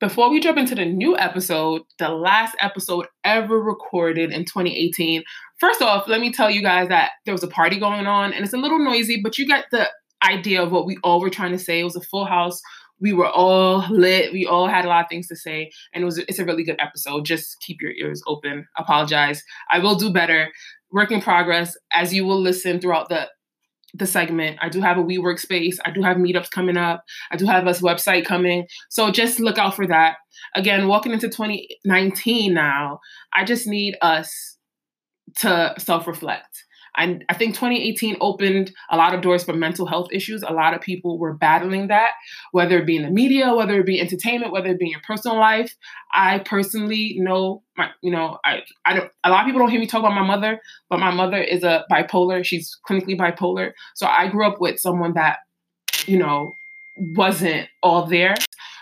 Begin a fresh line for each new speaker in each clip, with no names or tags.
before we jump into the new episode, the last episode ever recorded in 2018, first off, let me tell you guys that there was a party going on and it's a little noisy, but you get the idea of what we all were trying to say. It was a full house. We were all lit. We all had a lot of things to say, and it was it's a really good episode. Just keep your ears open. Apologize. I will do better. Work in progress. As you will listen throughout the the segment. I do have a WeWork space. I do have meetups coming up. I do have a website coming. So just look out for that. Again, walking into 2019 now, I just need us to self reflect. I, I think 2018 opened a lot of doors for mental health issues. A lot of people were battling that, whether it be in the media, whether it be entertainment, whether it be in your personal life. I personally know my, you know, I, I don't, a lot of people don't hear me talk about my mother, but my mother is a bipolar. She's clinically bipolar. So I grew up with someone that, you know, wasn't all there.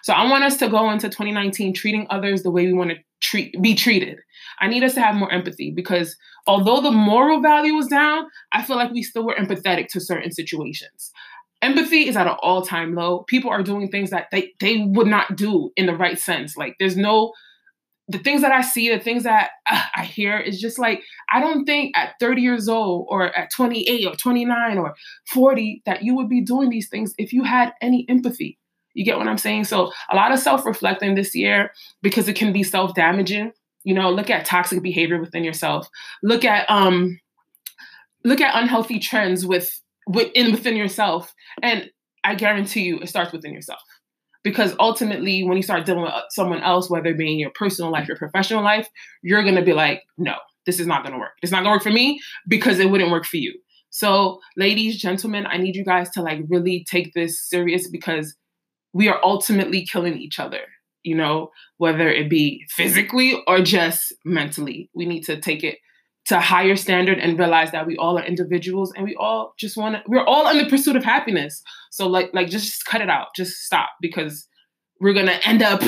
So I want us to go into 2019 treating others the way we want to treat be treated. I need us to have more empathy because although the moral value was down, I feel like we still were empathetic to certain situations. Empathy is at an all-time low. People are doing things that they, they would not do in the right sense. Like there's no the things that I see, the things that uh, I hear is just like, I don't think at 30 years old or at 28 or 29 or 40 that you would be doing these things if you had any empathy. You get what I'm saying? So, a lot of self reflecting this year because it can be self damaging. You know, look at toxic behavior within yourself. Look at um, look at unhealthy trends with within within yourself, and I guarantee you, it starts within yourself. Because ultimately, when you start dealing with uh, someone else, whether it be in your personal life, your professional life, you're gonna be like, no, this is not gonna work. It's not gonna work for me because it wouldn't work for you. So, ladies, gentlemen, I need you guys to like really take this serious because we are ultimately killing each other you know, whether it be physically or just mentally. We need to take it to a higher standard and realize that we all are individuals and we all just want to we're all in the pursuit of happiness. So like like just cut it out. Just stop because we're going to end up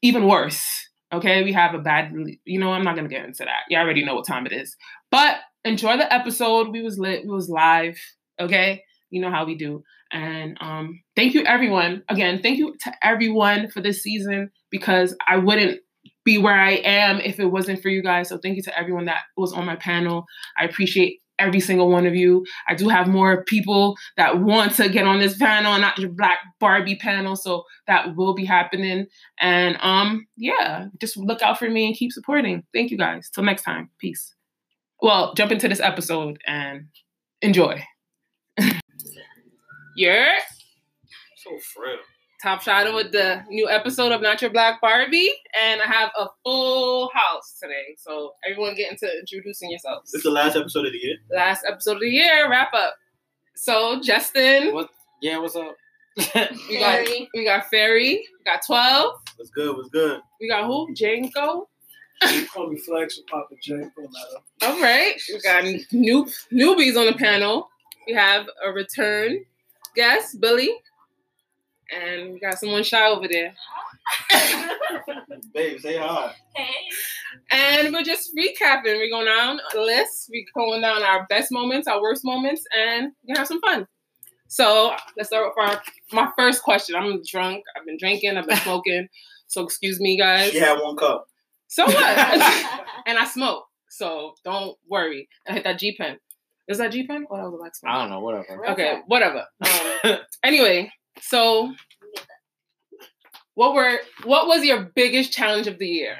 even worse. Okay? We have a bad you know, I'm not going to get into that. You already know what time it is. But enjoy the episode. We was lit. We was live. Okay? You know how we do. And um, thank you, everyone. Again, thank you to everyone for this season because I wouldn't be where I am if it wasn't for you guys. So thank you to everyone that was on my panel. I appreciate every single one of you. I do have more people that want to get on this panel, not your Black Barbie panel. So that will be happening. And um, yeah, just look out for me and keep supporting. Thank you guys. Till next time. Peace. Well, jump into this episode and enjoy. You're
so frail.
Top shot with the new episode of Not Your Black Barbie, and I have a full house today. So everyone get into introducing yourselves.
This is the last episode of the year.
Last episode of the year, wrap up. So Justin,
what? Yeah, what's up?
we got we got Fairy, we got Twelve.
What's good? What's good?
We got who? Janko.
You call me Flex or Papa J. Don't matter.
All right, we got new newbies on the panel. We have a return guest, Billy. And we got someone shy over there.
Babe, say hi.
Hey.
And we're just recapping. We're going down a list. We're going down our best moments, our worst moments, and we're gonna have some fun. So let's start with our, my first question. I'm drunk. I've been drinking. I've been smoking. So excuse me, guys.
She had one cup.
So what? and I smoke. So don't worry. I hit that G pen. Is that G pen? Or that was a wax pen?
I don't know, whatever.
Okay, whatever. Um, anyway, so what were what was your biggest challenge of the year?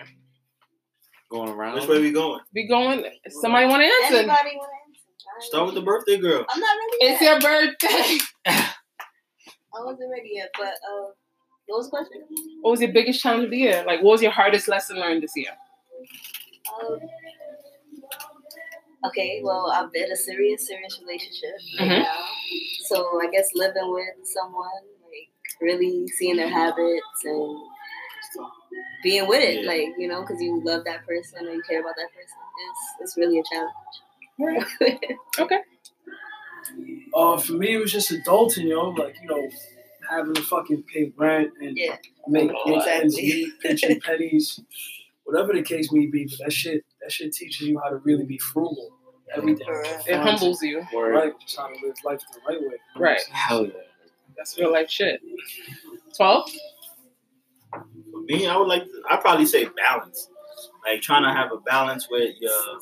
Going around.
Which way we going?
We going? Somebody want to answer?
Anybody want to answer?
Start with the birthday girl.
I'm not ready
It's
yet.
your birthday.
I wasn't ready yet, but uh, what was the question?
What was your biggest challenge of the year? Like, what was your hardest lesson learned this year?
Um, okay, well, I've been in a serious, serious relationship right
Mhm.
now. So I guess living with someone, like really seeing their habits and being with it,
Yeah.
like you know, because you love that person and you care about that person, it's it's really a challenge.
Okay.
Uh, for me, it was just adulting, yo. Know, like, you know, having to fucking pay rent and
yeah,
make, make ends
Exactly.
meet, pinching pennies, whatever the case may be. But that shit, that shit teaches you how to really be frugal. Everything.
It humbles you.
Word.
Right, just how to live life the right way.
Right.
Hell yeah.
That's real life shit. Twelve.
For Me, I would like. To, I'd probably say balance. Like trying to have a balance with your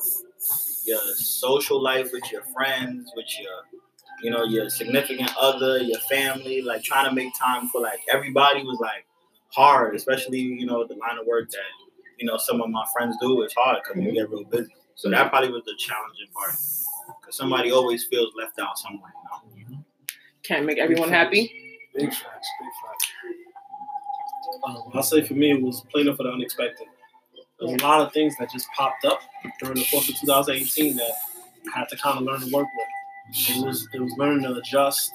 your social life, with your friends, with your you know your significant other, your family. Like trying to make time for like everybody was like hard, especially you know the line of work that you know some of my friends do. It's hard because we get real busy. So that probably was the challenging part. Because somebody always feels left out somewhere. You know?
Can't make everyone happy.
Big facts, big facts.
Um, I'll say for me, it was planning for the unexpected. There's a lot of things that just popped up during the course of 2018 that I had to kind of learn to work with. It was it was learning to adjust,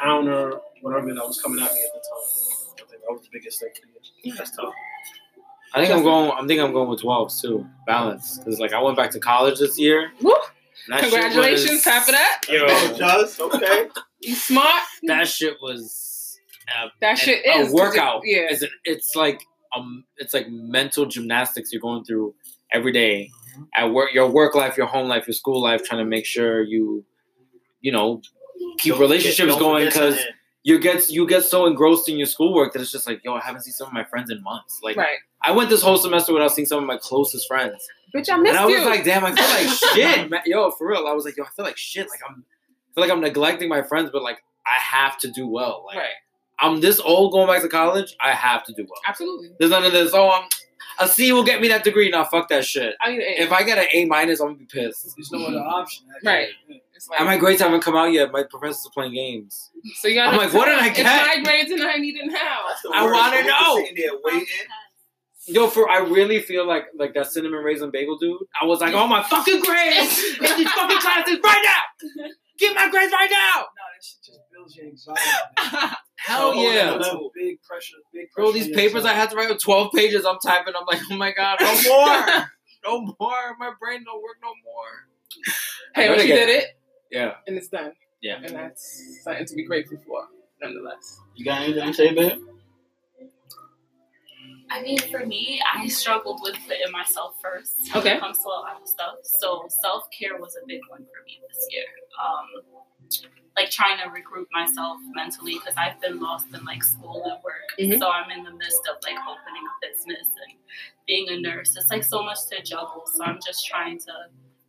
counter whatever that was coming at me at the time. I think that was the biggest thing for the year.
That's tough.
I think I'm going. I think I'm going with 12s too. Balance, because like I went back to college this year.
Woo!
and that shit
Congratulations,
was-
half of that.
Yo,
just okay.
You smart.
that shit was uh,
That shit
a
is 'cause it-
workout.
yeah.
it's, it's like um, it's like mental gymnastics you're going through every day at work, your work life, your home life, your school life, trying to make sure you, you know, keep
Don't
relationships
forget-
going because
something.
You get you get so engrossed in your schoolwork that it's just like, yo, I haven't seen some of my friends in months. Like
right.
I went this whole semester without seeing some of my closest friends.
Bitch, I missed
and I was
you.
like, damn, I feel like shit, man. Yo, for real. I was like, yo, I feel like shit. Like I'm I feel like I'm neglecting my friends, but like I have to do well. Like
right.
I'm this old going back to college, I have to do well.
Absolutely.
There's none of this, oh I'm a C will get me that degree. Nah, fuck that shit.
I mean,
If I get an A minus, I'm gonna be pissed.
There's no other option. actually.
Right. It's like,
And my grades haven't come out yet. My professors are playing games.
so you gotta
I'm like, what did I
It's
get?
my grades and I need it now.
I wanna
You're
know.
Sitting there waiting.
Yo, for I really feel like like that cinnamon raisin bagel dude. I was like, oh my fucking grades in these fucking classes right now. Get my grades right now.
No, that shit just builds your anxiety.
Hell
Oh,
yeah.
It's a big pressure, big pressure.
Bro, these
on your
papers I had to write with 12 pages, I'm typing. I'm like, oh my god, no more. no more. My brain don't work no more.
hey,
I
but
gotta
you
get-
did it
Yeah.
and it's done.
Yeah.
And that's something to be grateful for, nonetheless.
You got anything to say, babe?
I mean, for me, I struggled with putting myself first when
Okay.
it comes to a lot of stuff. So self care was a big one for me this year. Um, like trying to regroup myself mentally because I've been lost in like school and work.
Mhm.
So I'm in the midst of like opening a business and being a nurse. It's like so much to juggle. So I'm just trying to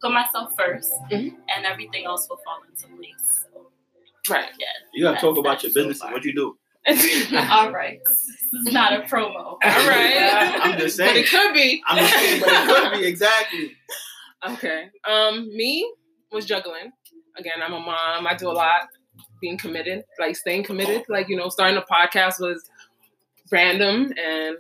put myself 1st
Mhm.
and everything else will fall into place. So
Right.
yeah.
You gotta talk about
that
your
so
business and what you do.
All right. This is not a promo.
All right.
I'm just
but it could be.
I'm just saying, but it could be exactly.
Okay. Um, me was juggling. Again, I'm a mom. I do a lot. Being committed, like staying committed. Like you know, starting a podcast was random and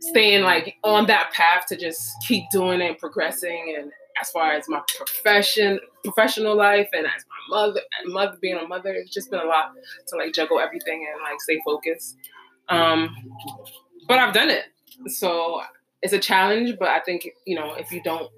staying like on that path to just keep doing it and progressing. And as far as my profession, professional life, and as my mother, mother being a mother, it's just been a lot to like juggle everything and like stay focused. Um, but I've done it, so it's a challenge. But I think you know if you don't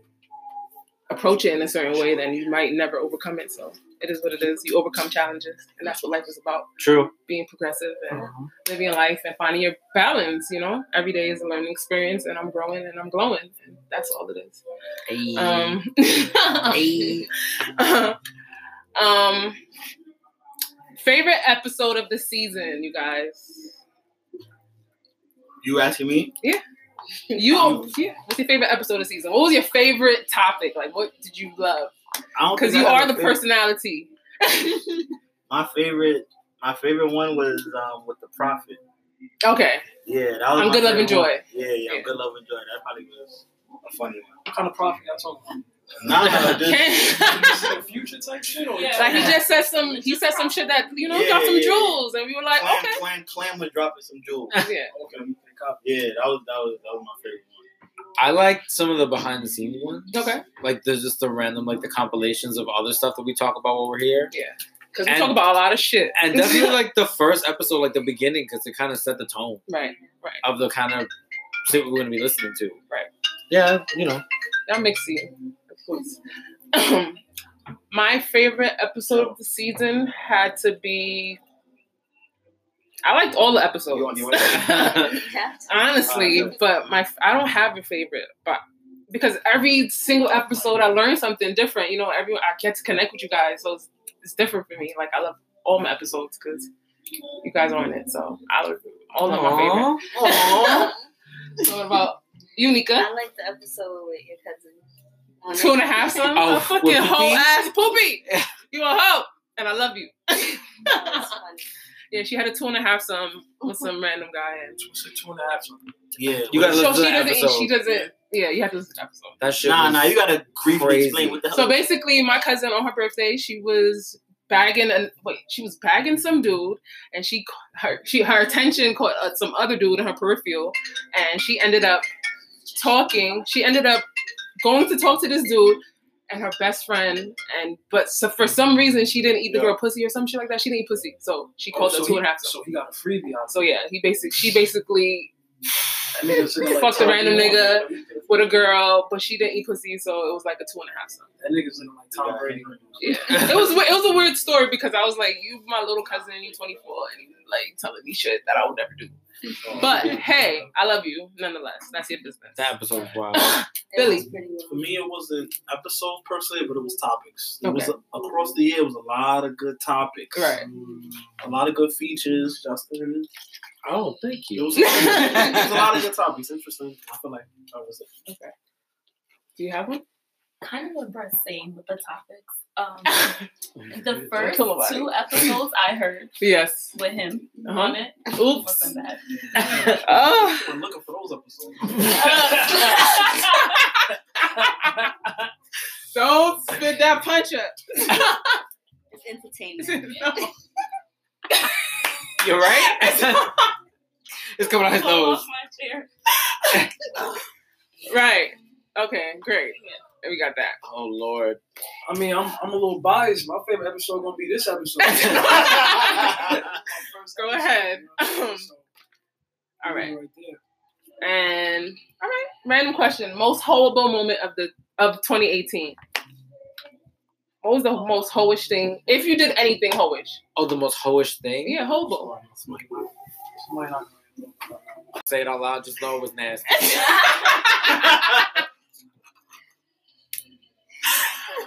approach it in a certain way, then you might never overcome it. So it is what it is. You overcome challenges, and that's what life is about:
True.
being progressive and living life and finding your balance. You know, every day is a learning experience, and I'm growing and I'm glowing, and that's all it is.
Hey.
Um,
Hey.
um, favorite episode of the season, you guys.
You asking me? Yeah.
You, yeah. What's your favorite episode of season? What was your favorite topic? Like, what did you love?
I don't
Because you are the
favorite-
personality.
My favorite, my favorite one was um, with the prophet.
okay.
Yeah, that was
I'm Good Love and. Joy.
Yeah, yeah,
Yeah.
I'm good love and joy. That probably was a funny one.
What kind of prophet y'all talking about?
Nah, nah,
This future type shit or
Yeah.
like he just said some he said some shit that you know
Yeah,
got some
yeah, yeah.
jewels and we were like
Clam,
okay
Clam, Clam was dropping some jewels.
yeah
Okay, let me pick up.
Yeah, that was that was that was my favorite one.
I like some of the behind the scenes ones.
okay
Like there's just the random like the compilations of other stuff that we talk about while we're here. Yeah.
Because we talk about a lot of shit
And definitely like the first episode, like the beginning, because it kind of set the tone
right right
of the kind of shit we're gonna be listening to.
Right.
Yeah, you know.
that makes you of course my favorite episode of the season had to be I liked all the episodes
You want- you want-
honestly
Uh,
but my I don't have a favorite but because every single episode I learn something different you know every I get to connect with you guys so it's, it's different for me like I love all my episodes because You guys are on it, so I was all of my favorite. So what about you, Nika?
I like the episode with your cousin. On
Two and a
it.
half son?
Oh,
a fucking
with
hoe ass poopy. You a hoe. And I love you.
That's funny.
yeah, she had a two and a half some with some random guy and
Two, two and a half. something.
Yeah.
You gotta
so
listen to
she
the
doesn't
episode.
she doesn't yeah, you have to listen to the episode.
That shit.
Nah, nah. You gotta briefly
crazy.
explain what the hell.
So basically, my cousin on her birthday, she was bagging and wait, she was bagging some dude, and she her she her attention caught uh, some other dude in her peripheral, and she ended up talking. She ended up going to talk to this dude and her best friend, and but so for some reason she didn't eat the
Yeah.
girl pussy or some shit like that. She didn't eat pussy, so she oh, called
Oh,
her
so
two
he-
and a half.
So he got a freebie on.
So yeah, he basically she basically
That nigga sitting like
Fucked a random
Brady.
nigga. with a girl, but she didn't eat pussy, so it was like a two and a half son.
That nigga's looking like Tom Brady.
Yeah, it was it was a weird story because I was like, you my little cousin, you 24, and like telling me shit that I would never do. But hey, I love you nonetheless. That's your business.
That episode was wild.
It
Billy.
For me, it wasn't episodes per se, but it was topics. It
Okay.
was across the year. It was a lot of good topics.
Right.
A lot of good features. Justin.
Oh, thank
It
you.
was, it was a lot of good topics. Interesting. I feel like that was it.
Do you have one?
Kind of what Brett's saying with the topics. Um, the first two episodes I heard
Yes.
with him
Uh-huh.
on it
Oops.
wasn't
oh.
I'm looking for those episodes.
Don't spit that punch up.
It's entertainment.
You're right. it's coming out his nose.
off my chair.
right. Okay. Great. We got that.
Oh Lord.
I mean, I'm, I'm a little biased. My favorite episode gonna be this episode.
Go ahead. Um, all right.
Right.
And all right, random question: most horrible moment of the of 2018. What was the most hoish thing? If you did anything hoish,
Oh, the most hoish thing.
yeah, hobo.
Somebody not- somebody not-
Say it out loud. Just know it was nasty.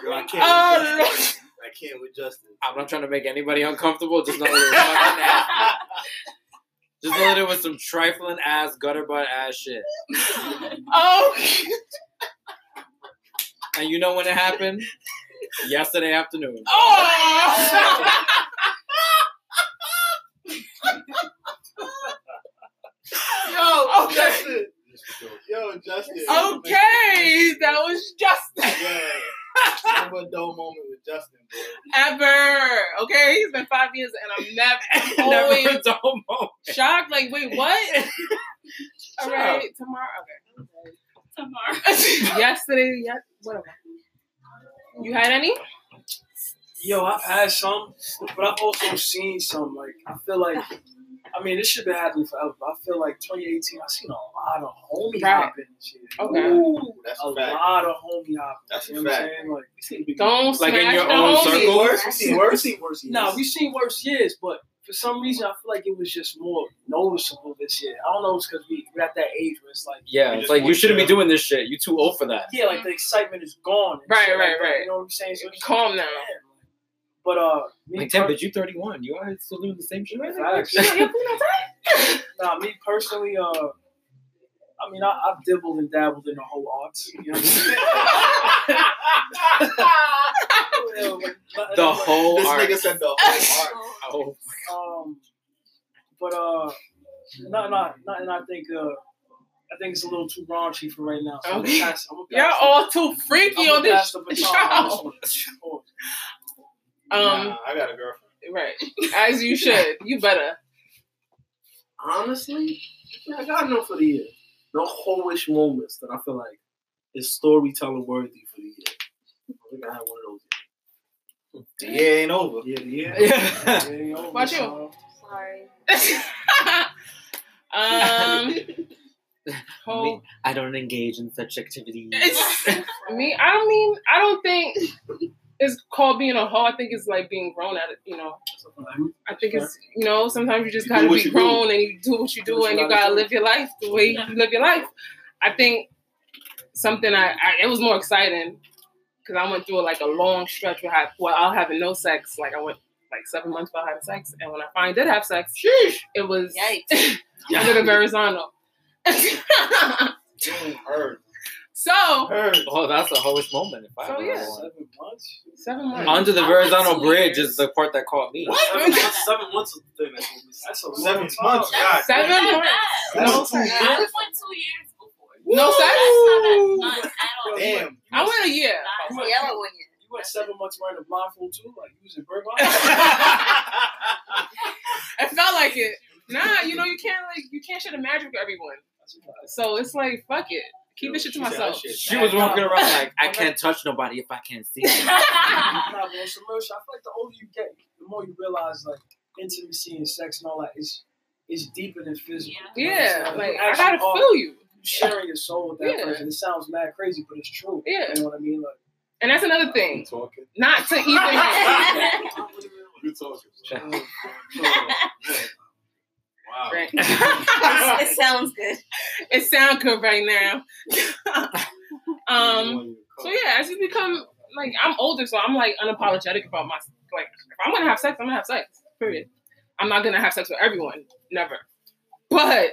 Yo, I can't.
oh,
with Justin. I can't with Justin.
I'm not trying to make anybody uncomfortable. Just know it was fucking nasty. Just know that it was some trifling ass gutter butt ass shit.
oh,
And you know when it happened? Yesterday afternoon.
oh.
Yo,
Okay.
Justin. Yo, Justin.
okay, that was Justin.
Yeah. Never a dull moment with Justin, bro.
Ever. Okay, he's been five years, and I'm never
Never a dull moment.
shocked. Like, wait, what? All right, Shut tomorrow. Okay.
Tomorrow.
Yesterday, yeah, whatever. You had any?
Yo, I've had some, but I've also seen some. Like, I feel like, I mean, this shit been happening forever. But I feel like 2018, I seen a lot of homie
Right.
hopping and shit.
Okay.
Ooh, that's
A
a fact.
lot of homie hopping.
That's a
you know what I'm
fact.
saying? Like, we seen big
Don't
Like in your
the
own
homie.
circle?
worse. We seen worse.
We seen worse years.
Nah, we seen worse years, but for some reason, I feel like it was just more noticeable this year. I don't know, it's because we, we're at that age where it's like,
Yeah, it's like you shouldn't be doing this shit. You too old for that.
yeah, like the excitement is gone. and
Right,
shit
right,
like that,
right.
You know what I'm saying? So it's
Calm
like,
down.
man, But uh, me
Like, Tim,
per-
but you 31. You are still doing the same shit right now.
Facts. nah, me personally, uh, I mean, I, I've dibbled and dabbled in the whole arts. You know what I'm saying?
The whole
This
art.
nigga said the whole art.
Oh,
Um, but uh, no, no, no, and I think uh, I think it's a little too raunchy for right now. So I'm gonna pass, I'm gonna
You're
pass,
all too freaky
I'm
on this show.
baton on this one.
Um,
nah, I got a girlfriend.
right. As you should. You better.
Honestly, I got no for the year. No whole-ish moments that I feel like is storytelling worthy for the year. I think I had one of those.
The year ain't over.
Yeah, the year.
yeah.
Yeah, you know,
Watch
so,
Sorry.
um,
Me,
oh,
I don't engage in such activities.
me, I don't mean, I don't think it's called being a hoe. I think it's like being grown at it, you know. I think it's, you know, sometimes you just
You
gotta be
you do.
grown and you do what you
Do
do
what
and
you
you
gotta
gotta live your life the way you live your life. I think something I, I it was more exciting because I went through like a long stretch where I, while having no sex. Like I went like seven months without having sex, and when I finally did have sex, it was
Yikes.
under the Verrazano.
Mm, heard.
So
Oh, that's a hoish moment. If I
So, yeah.
Seven months.
seven months.
Under the
That
Verrazano Bridge is the part that caught me.
Seven months, seven months is the thing that's what we.
That's a
Seven
time.
months. God.
Seven
That's
months.
bad.
No
That's two
sex.
I
years.
went two years before.
No sex.
That's not bad. None at all.
Damn.
I went a year.
Nice.
went-
Yellow one year.
You went seven months wearing a blindfold too, like you was in Burbank.
it felt like it. Nah, you know you can't like you can't share the magic with everyone. So it's like fuck it. Keep this shit to
She said that
myself.
shit.
She was walking around like, I can't touch nobody if I can't see them.
nah, but on some real shit, I feel like the older you get, the more you realize like intimacy and sex and all that is is deeper than physical.
Yeah.
You know
Yeah,
saying?
like I gotta feel you.
sharing your soul with that
Yeah.
person. It sounds mad crazy, but it's true.
Yeah.
You know what I mean? Like
And that's another thing.
Talking.
Not to even
You talking.
Wow.
Right.
it sounds good.
it sounds good right now. um so yeah, as you become like I'm older, so I'm like unapologetic about my like if I'm gonna have sex, I'm gonna have sex. Period. I'm not gonna have sex with everyone. Never. But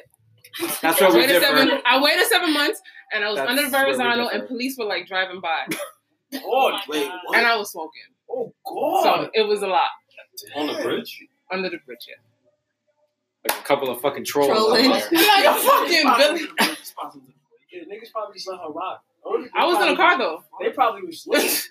That's
I
where we
waited
differ.
seven I waited seven months and I was
That's
under the
where we
Verrazano
differ.
and police were like driving by.
Oh my
Wait, what?
And I was smoking.
oh God!
So it was a lot.
On the bridge?
Under the bridge, yeah.
Like a couple of fucking trolls.
Trolling.
out there.
Like a fucking Billy.
Yeah, niggas probably just let her rock.
I was in a car though.
They probably was lit.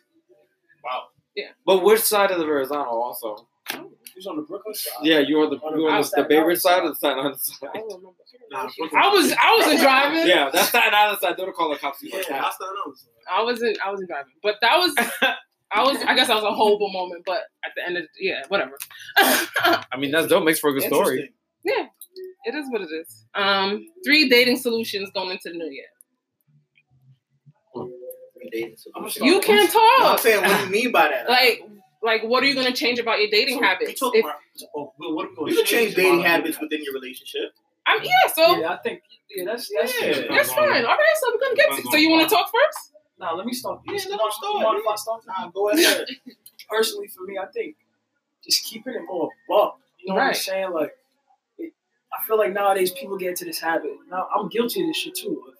Wow. Yeah.
But which side of the Verrazano also?
He was on the Brooklyn side.
Yeah, you were the you were
I
the,
was
the Bay Ridge side
side.
or the Staten Island
I
side?
don't.
Nah,
I was I wasn't driving.
Yeah, that's Staten Island side. They don't call the cops.
Yeah,
like that.
that's not us.
I wasn't I wasn't driving. But that was I was I guess that was a horrible moment, but at the end of yeah, whatever.
I mean, that's dope. Makes for a good story.
Yeah. It is what it is. Um three dating solutions going into the new year. You can't
No, I'm
talk.
saying, what do you mean by that?
Like like what are you gonna change about your dating
So,
habits?
We talk
If-
about, oh, what are we gonna
you can change dating habits within your relationship.
I'm yeah, so
Yeah, I think yeah, that's that's
Yeah.
fair.
that's fine. All right, so we're gonna get to So you wanna talk first?
Now let me start.
Yeah, let
want-
him start,
mind if. I start?
Nah, go ahead.
Personally, for me, I think just keeping it more buck. You know what I'm saying? Like, it, I feel like nowadays people get into this habit. Now I'm guilty of this shit too. Of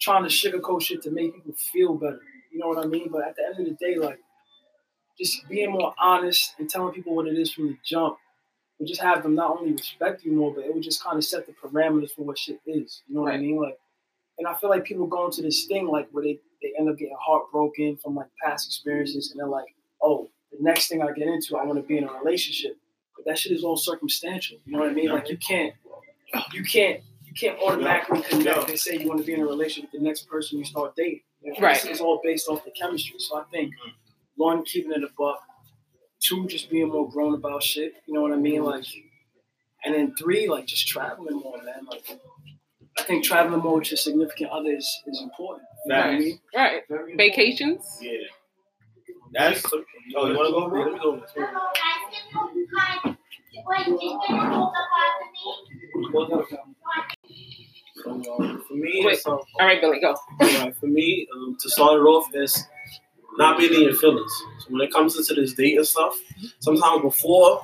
trying to sugarcoat shit to make people feel better. You know what I mean? But at the end of the day, like, just being more honest and telling people what it is from the jump would just have them not only respect you more, but it would just kind of set the parameters for what shit is. You know what I mean? Like, and I feel like people go into this thing like where they, they end up getting heartbroken from like past experiences, and they're like, oh, the next thing I get into, I want to be in a relationship. But that shit is all circumstantial. You know what I mean? Like you can't, you can't, you can't automatically connect and say you want to be in a relationship with the next person you start dating. You know,
Right.
It's, it's all based off the chemistry. So I think mm-hmm. one, keeping it a buck. Two, just being more grown about shit. You know what I mean? Like, and then three, like just traveling more, man. Like, I think traveling more with your significant other is, is important. You know what I
Right.
mean?
Right.
Very important.
Vacations.
Yeah. That's. Oh, you want to go?
Let me go. So, um, for me,
Wait.
it's, um,
All right, Billy, go.
Right, for me, um, to start it off is not being in your feelings. So when it comes into this dating stuff, sometimes before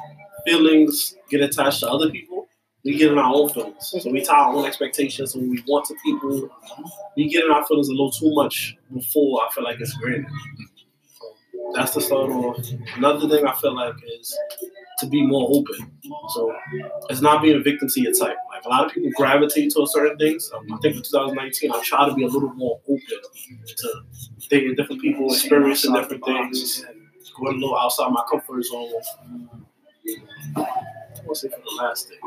feelings get attached to other people, we get in our own feelings. So we tie our own expectations and we want to people. We get in our feelings a little too much before I feel like it's granted. So that's the start off. Another thing I feel like is to be more open. So it's not being a victim to your type. Like a lot of people gravitate to certain things. Um, I think in 2019, I try to be a little more open to dating different people, experiencing different things, going a little outside my comfort zone. What's it for the last thing?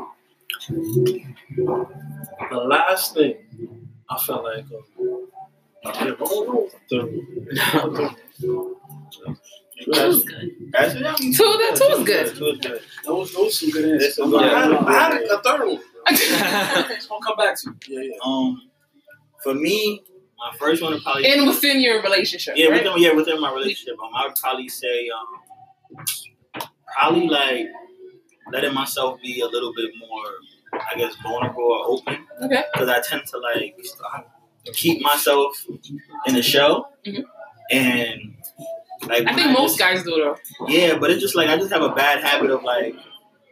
The last thing I felt like. Um,
That was good.
That's
Two, that two was good.
Two is good.
Those, those some good
This
answers.
is-
I had, I had a third one.
It's gonna come back to you.
Yeah, yeah.
Um, for me, my first one would probably
And within your relationship,
yeah,
right?
within yeah within my relationship, um, I would probably say um, probably like letting myself be a little bit more, I guess, vulnerable or open.
Okay.
Because I tend to like keep myself in the show,
Mhm.
and Like
I think most
just-
guys do though.
Yeah, but it's just like I just have a bad habit of like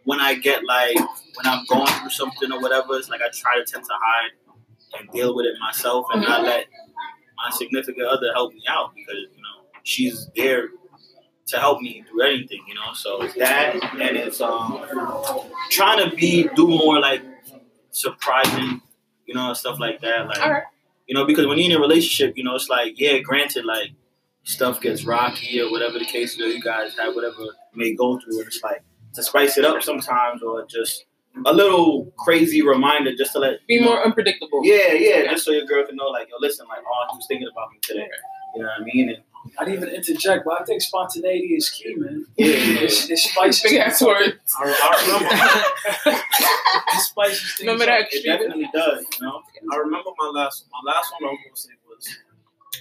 when I get like when I'm going through something or whatever, it's like I try to tend to hide and deal with it myself and not let my significant other help me out because you know she's there to help me through anything, you know. So it's that and it's um trying to be do more like surprising, you know, stuff like that. Like
right.
you know, because when you're in a relationship, you know, it's like, yeah, granted, like stuff gets rocky or whatever the case is, you guys have whatever may go through, and it's like to spice it up sometimes, or just a little crazy reminder just to let
Be
you know-
more unpredictable.
Yeah, yeah, just so your girl can know, like, yo, listen, like, oh, he was thinking about me today. You know what I mean? And
I didn't even interject, but I think spontaneity is key, man.
yeah, yeah,
It's, it spices
Big ass word.
I, I remember.
it spices things
Remember
up.
that
it definitely does. You know?
I remember my last my last one I was gonna say was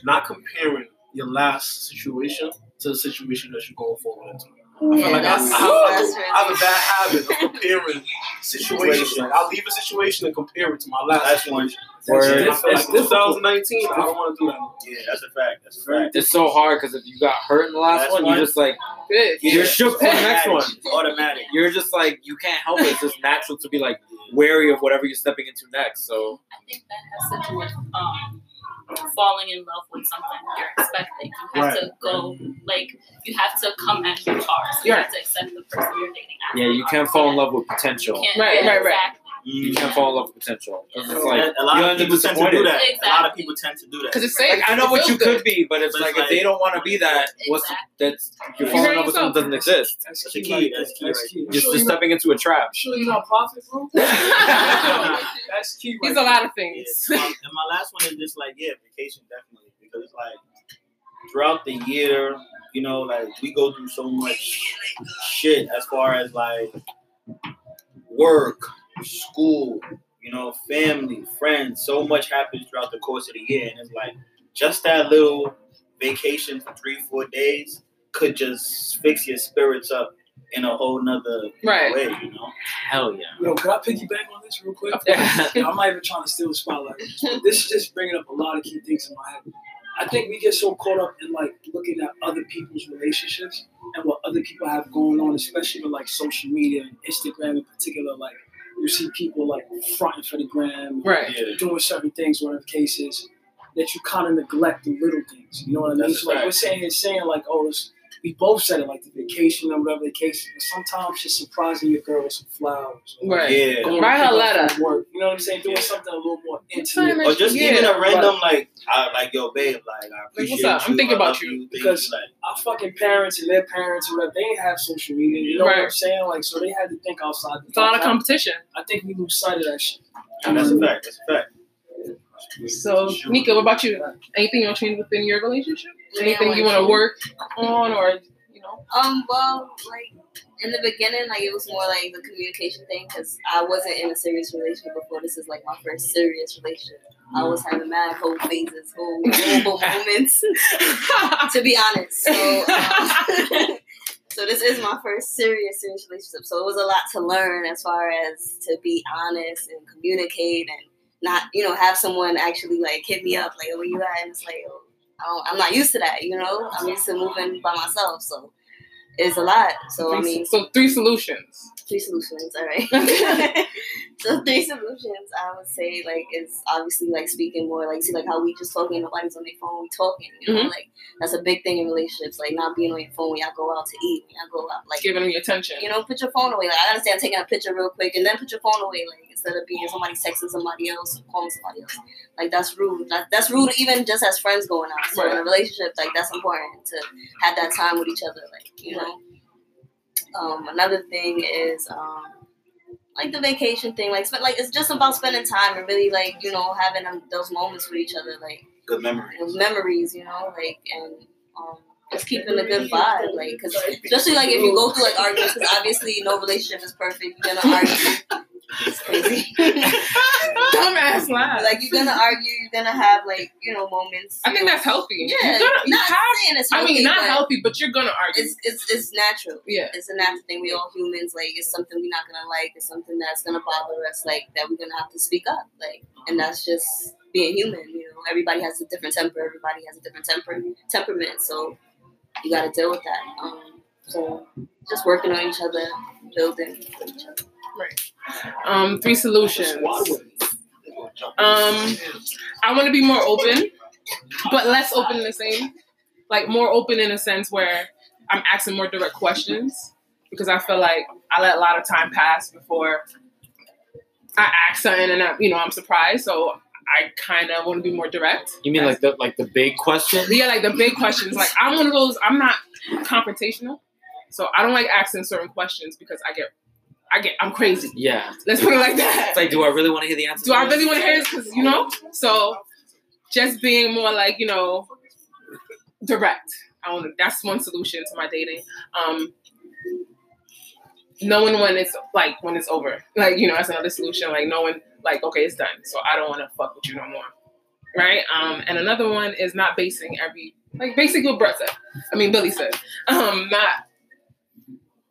not comparing your last situation to the situation that you're going forward into. I feel like I, I, have, I, have, I have a bad habit of comparing situations. Like I'll leave a situation and compare it to my last
That's one.
Word.
I feel like 2019, I don't want to do that.
Yeah, that's a fact. That's a fact.
It's so hard because if you got hurt in the last
Last
one,
one?
you're just like
Good.
You're shook for the next one.
It's automatic.
you're just like you can't help it. It's just natural to be like wary of whatever you're stepping into next. So
I think that has to do with um, falling in love with something you're expecting. You have
Right.
to go, like, you have to come as you are. So you
Yeah.
have to accept the person you're dating. as
yeah, you can't fall in love with potential.
Can't,
Right, right, right.
Exactly.
You can't fall in love with potential. 'Cause It's like
a lot
you
of
end up
people tend to do
disappointed.
that. A lot of people tend to do that.
Because it's safe.
Like I know what you
good.
could be, but it's
But
like
it's
if they don't want to be that, what's
Exactly.
that's you're falling in love with someone that doesn't exist.
That's
That's
key.
key. That's key
That's
right
key.
Just,
Sure
just
you're not-
stepping into a trap.
Sure, you're not profit, bro. That's key. Right
He's a lot of things.
And my, um, and my last one is just like, yeah, vacation definitely. Because it's like throughout the year, you know, like we go through so much shit as far as like work, school, you know, family, friends. So much happens throughout the course of the year. And it's like just that little vacation for three, four days could just fix your spirits up in a whole nother
Right.
way, you know?
Hell yeah.
Yo, can I piggyback on this real quick?
Yeah.
Yeah, I'm not even trying to steal the spotlight. This is just bringing up a lot of key things in my head. I think we get so caught up in like looking at other people's relationships and what other people have going on, especially with like social media and Instagram in particular. Like you see people like fronting for the gram,
Right.
Yeah.
doing certain things, whatever the case is, that you kind of neglect the little things. You know what I mean? So like
right.
we're saying, it's saying like, oh, it's, we both said it, like the vacation or whatever the case. But sometimes just surprising your girl with some flowers. or
Right.
Yeah.
going
Write
to
a
pick up
letter.
Work. You know what I'm saying? Doing
Yeah.
something a little more intimate.
Or just
Yeah,
even a
but-
random like, I, like yo, babe, like I appreciate
up? I'm thinking about
love
you.
Because-
like,
Our fucking parents and their parents or whatever, they didn't have social media. You know what I'm saying? Like, so they had to think outside the
It's a lot of competition.
I think we lose sight of that shit.
and that's a fact. That's a fact.
So, Nika, what about you? Anything you want to change within your relationship?
Yeah,
Anything you want to work on, or you know?
Um, well, like in the beginning, like it was more like the communication thing because I wasn't in a serious relationship before. This is like my first serious relationship. I was having mad whole phases, whole horrible moments, to be honest. So, um, so this is my first serious, serious relationship. So it was a lot to learn as far as to be honest and communicate and not, you know, have someone actually like hit me up like, "Oh, where you at?" And it's like, oh, I don't, I'm not used to that. You know, I'm used to moving by myself. So it's a lot. So I mean,
so three solutions.
three solutions. All right. so three solutions, I would say, like, is obviously like speaking more. Like, see, like how we just talking. Nobody's on their phone. We talking. You know, mm-hmm. like that's a big thing in relationships. Like not being on your phone when y'all go out to eat. When y'all go out, like.
Giving them your attention.
You know, put your phone away. Like I understand taking a picture real quick and then put your phone away. Like instead of being somebody texting somebody else or calling somebody else. Like that's rude. That, that's rude even just as friends going out. So in a relationship, like that's important to have that time with each other. Like you know. Um, another thing is um, like the vacation thing. Like spend like it's just about spending time and really like you know having them, those moments with each other. Like
Good memories.
those memories, you know, like and um, just keeping a good vibe, like because especially like if you go through like arguments, because obviously no relationship is perfect. You're gonna argue. It's crazy.
Dumbass lie.
like you're gonna argue. You're gonna have like you know moments.
I think
know.
that's healthy.
Yeah,
You're gonna, you
not
have,
saying it's
I
healthy.
mean, not
but
healthy, but you're gonna argue.
It's it's it's natural.
yeah.
It's a natural thing. We all humans. Like it's something we're not gonna like. It's something that's gonna bother us. Like that we're gonna have to speak up. Like and that's just being human. You know, everybody has a different temper. Everybody has a different temper temperament. So you got to deal with that. Um, so just working on each other, building for each other.
Um, three solutions. Um, I want to be more open, but less open in the same, like more open in a sense where I'm asking more direct questions because I feel like I let a lot of time pass before I ask something and I, you know I'm surprised. So I kind of want to be more direct.
You mean like the like the big questions?
Yeah, like the big questions. Like I'm one of those. I'm not confrontational, so I don't like asking certain questions because I get, I get, I'm crazy.
Yeah.
Let's put it like that.
It's like, do I really want to hear the answer?
Do I really want to hear this? Because you know, so just being more like you know, direct. I want. That's one solution to my dating. Um, knowing when it's like when it's over. Like you know, that's another solution. Like knowing like okay, it's done. So I don't want to fuck with you no more. Right. Um, and another one is not basing every like basically what Brett said. I mean, Billy said. Um, not.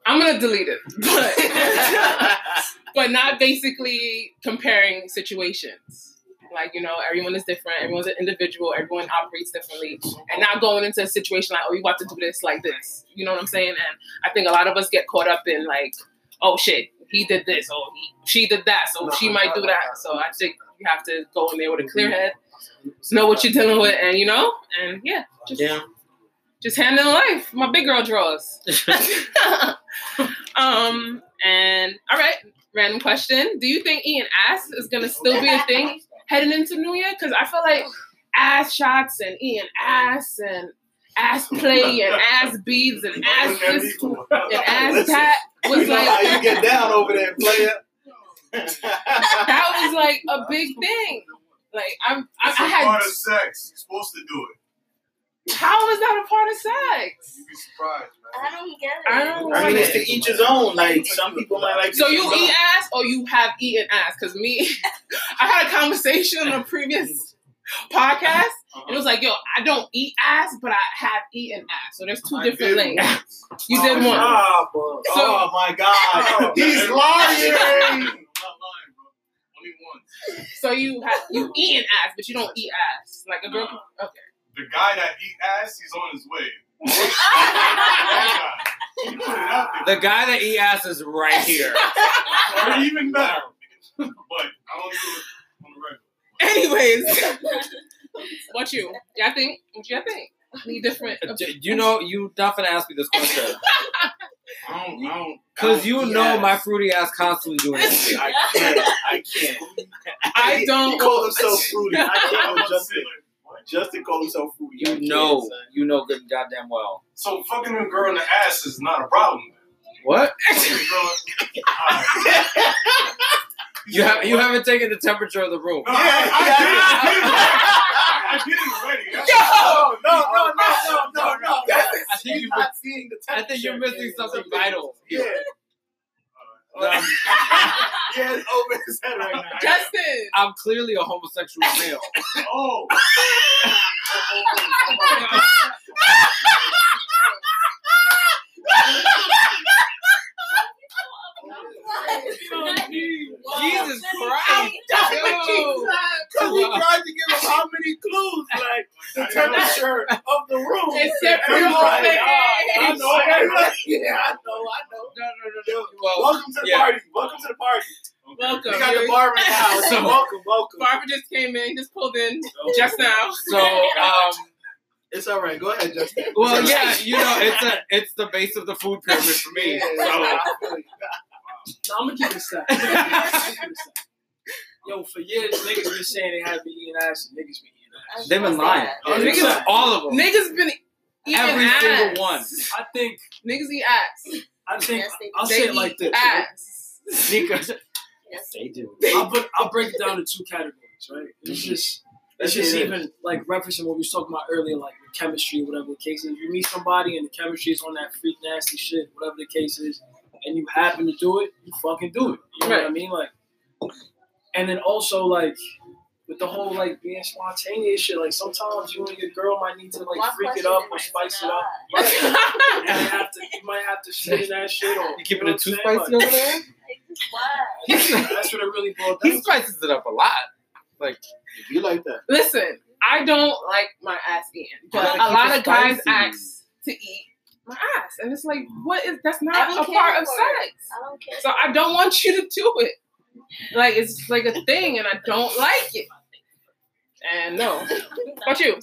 I'm gonna delete it, but but not basically comparing situations. Like, you know, everyone is different, everyone's an individual, everyone operates differently, and not going into a situation like, oh, you about to do this like this. You know what I'm saying? And I think a lot of us get caught up in like, oh shit, he did this, or he, she did that, so she might do that. So I think you have to go in there with a clear mm-hmm. head, know what you're dealing with, and you know, and yeah, just,
Yeah.
Just handling life. My big girl draws. um, and all right, random question: Do you think eating ass is gonna still be a thing heading into New Year? Because I feel like ass shots and eating ass and ass play and ass beads and ass this and ass
Listen,
that
You
was
know how you get down over there, player.
that was like a big thing. Like I'm, I,
It's
I
a
had.
part of sex. You're supposed to do it.
How is that a part of sex?
You'd be surprised, man.
I don't get it.
I don't
I mean, it's to
it.
each his own. Like some people might like.
So you
eat
eat ass or you have eaten ass? Because me, I had a conversation on a previous podcast, and it was like, yo, I don't eat ass, but I have eaten ass. So there's two
I
different
did
things.
once.
You did one.
Ah, bro.
So-
oh my god, he's
I'm
lying.
not lying, bro. Only once.
So you have you eaten ass, but you don't eat ass. Like a girl. can- Okay.
The guy that eat ass, he's on his way. You put it out there.
The guy that eat ass is right here.
Or even better. but I don't do it on the regular.
Anyways, what you? Y'all think? What y'all think? Need different.
Uh, do you know you not gonna ask me this question
I don't. I don't.
because you
eat
know
ass.
my fruity ass constantly doing this.
I can't. I can't.
I don't-
He called himself fruity. I can't with
I'm
Justin. called himself fruity.
You
can't,
know, you know good goddamn well.
So fucking a girl in the ass is not a problem.
What?
Fucking a girl. Alright.
You have you haven't taken the temperature of the room.
No,
Yeah,
I, I, I, did it already.
No, no, no, no, no, no, no. That's
I think
he's
you
not seeing the
I think you're
temperature.
missing something vital.
Yeah.
No.
yeah, over his head right now.
Justin.
I'm clearly a homosexual male.
Oh.
Jesus Christ!
That's
Yo.
what he. Because we tried to give him how many clues, like the temperature of the room.
It's
And
different
everybody,
over
"Ah, I know,
here."
yeah, I know, I know.
No, no, no, no. Well,
Welcome to the
yeah.
party. Welcome to the party.
Welcome.
We got the
You're-
bar in the house.
So-
welcome, welcome.
Barbara just came in, just pulled in just now.
So, um,
It's all right. Go ahead, Justin.
well, yeah, you know, it's a, it's the base of the food pyramid for me.
Yeah,
So,
I feel you.
No, I'm gonna keep it set. I'm gonna keep. Yo, for years, niggas been saying they have been eating ass and niggas been eating ass.
they've been lying.
Oh,
niggas-
Niggas, all of them.
Niggas been eating ass.
Every
ass.
single one.
I think,
Niggas eat ass.
I think,
Yes, they
I'll say it
eat
like this. right?
ass.
Because
Yes.
they do.
I'll, put, I'll break it down to two categories, right? It's mm-hmm. just, it's just
Yeah.
even like referencing what we was talking about earlier, like with chemistry, whatever the case is. You meet somebody and the chemistry is on that freak nasty shit, whatever the case is, and you happen to do it, you fucking do it. You know what I mean? Like, and then also like with the whole like being spontaneous shit, like sometimes you and your girl might need to like
One
freak it up or spice it
nah.
up. You might have to, you might have to shit in that shit. Or,
You keeping
know
it too spicy
saying?
over there?
Like, why?
That's what it really boils down
He spices it up a lot. Like,
You like that?
Listen, I don't like my ass eaten, but a lot
it
of guys ask to eat my ass, and it's like, what is that's not
don't
a part of sex.
I don't care.
So I don't want you to do it. Like it's like a thing, and I don't like it. And no, What you?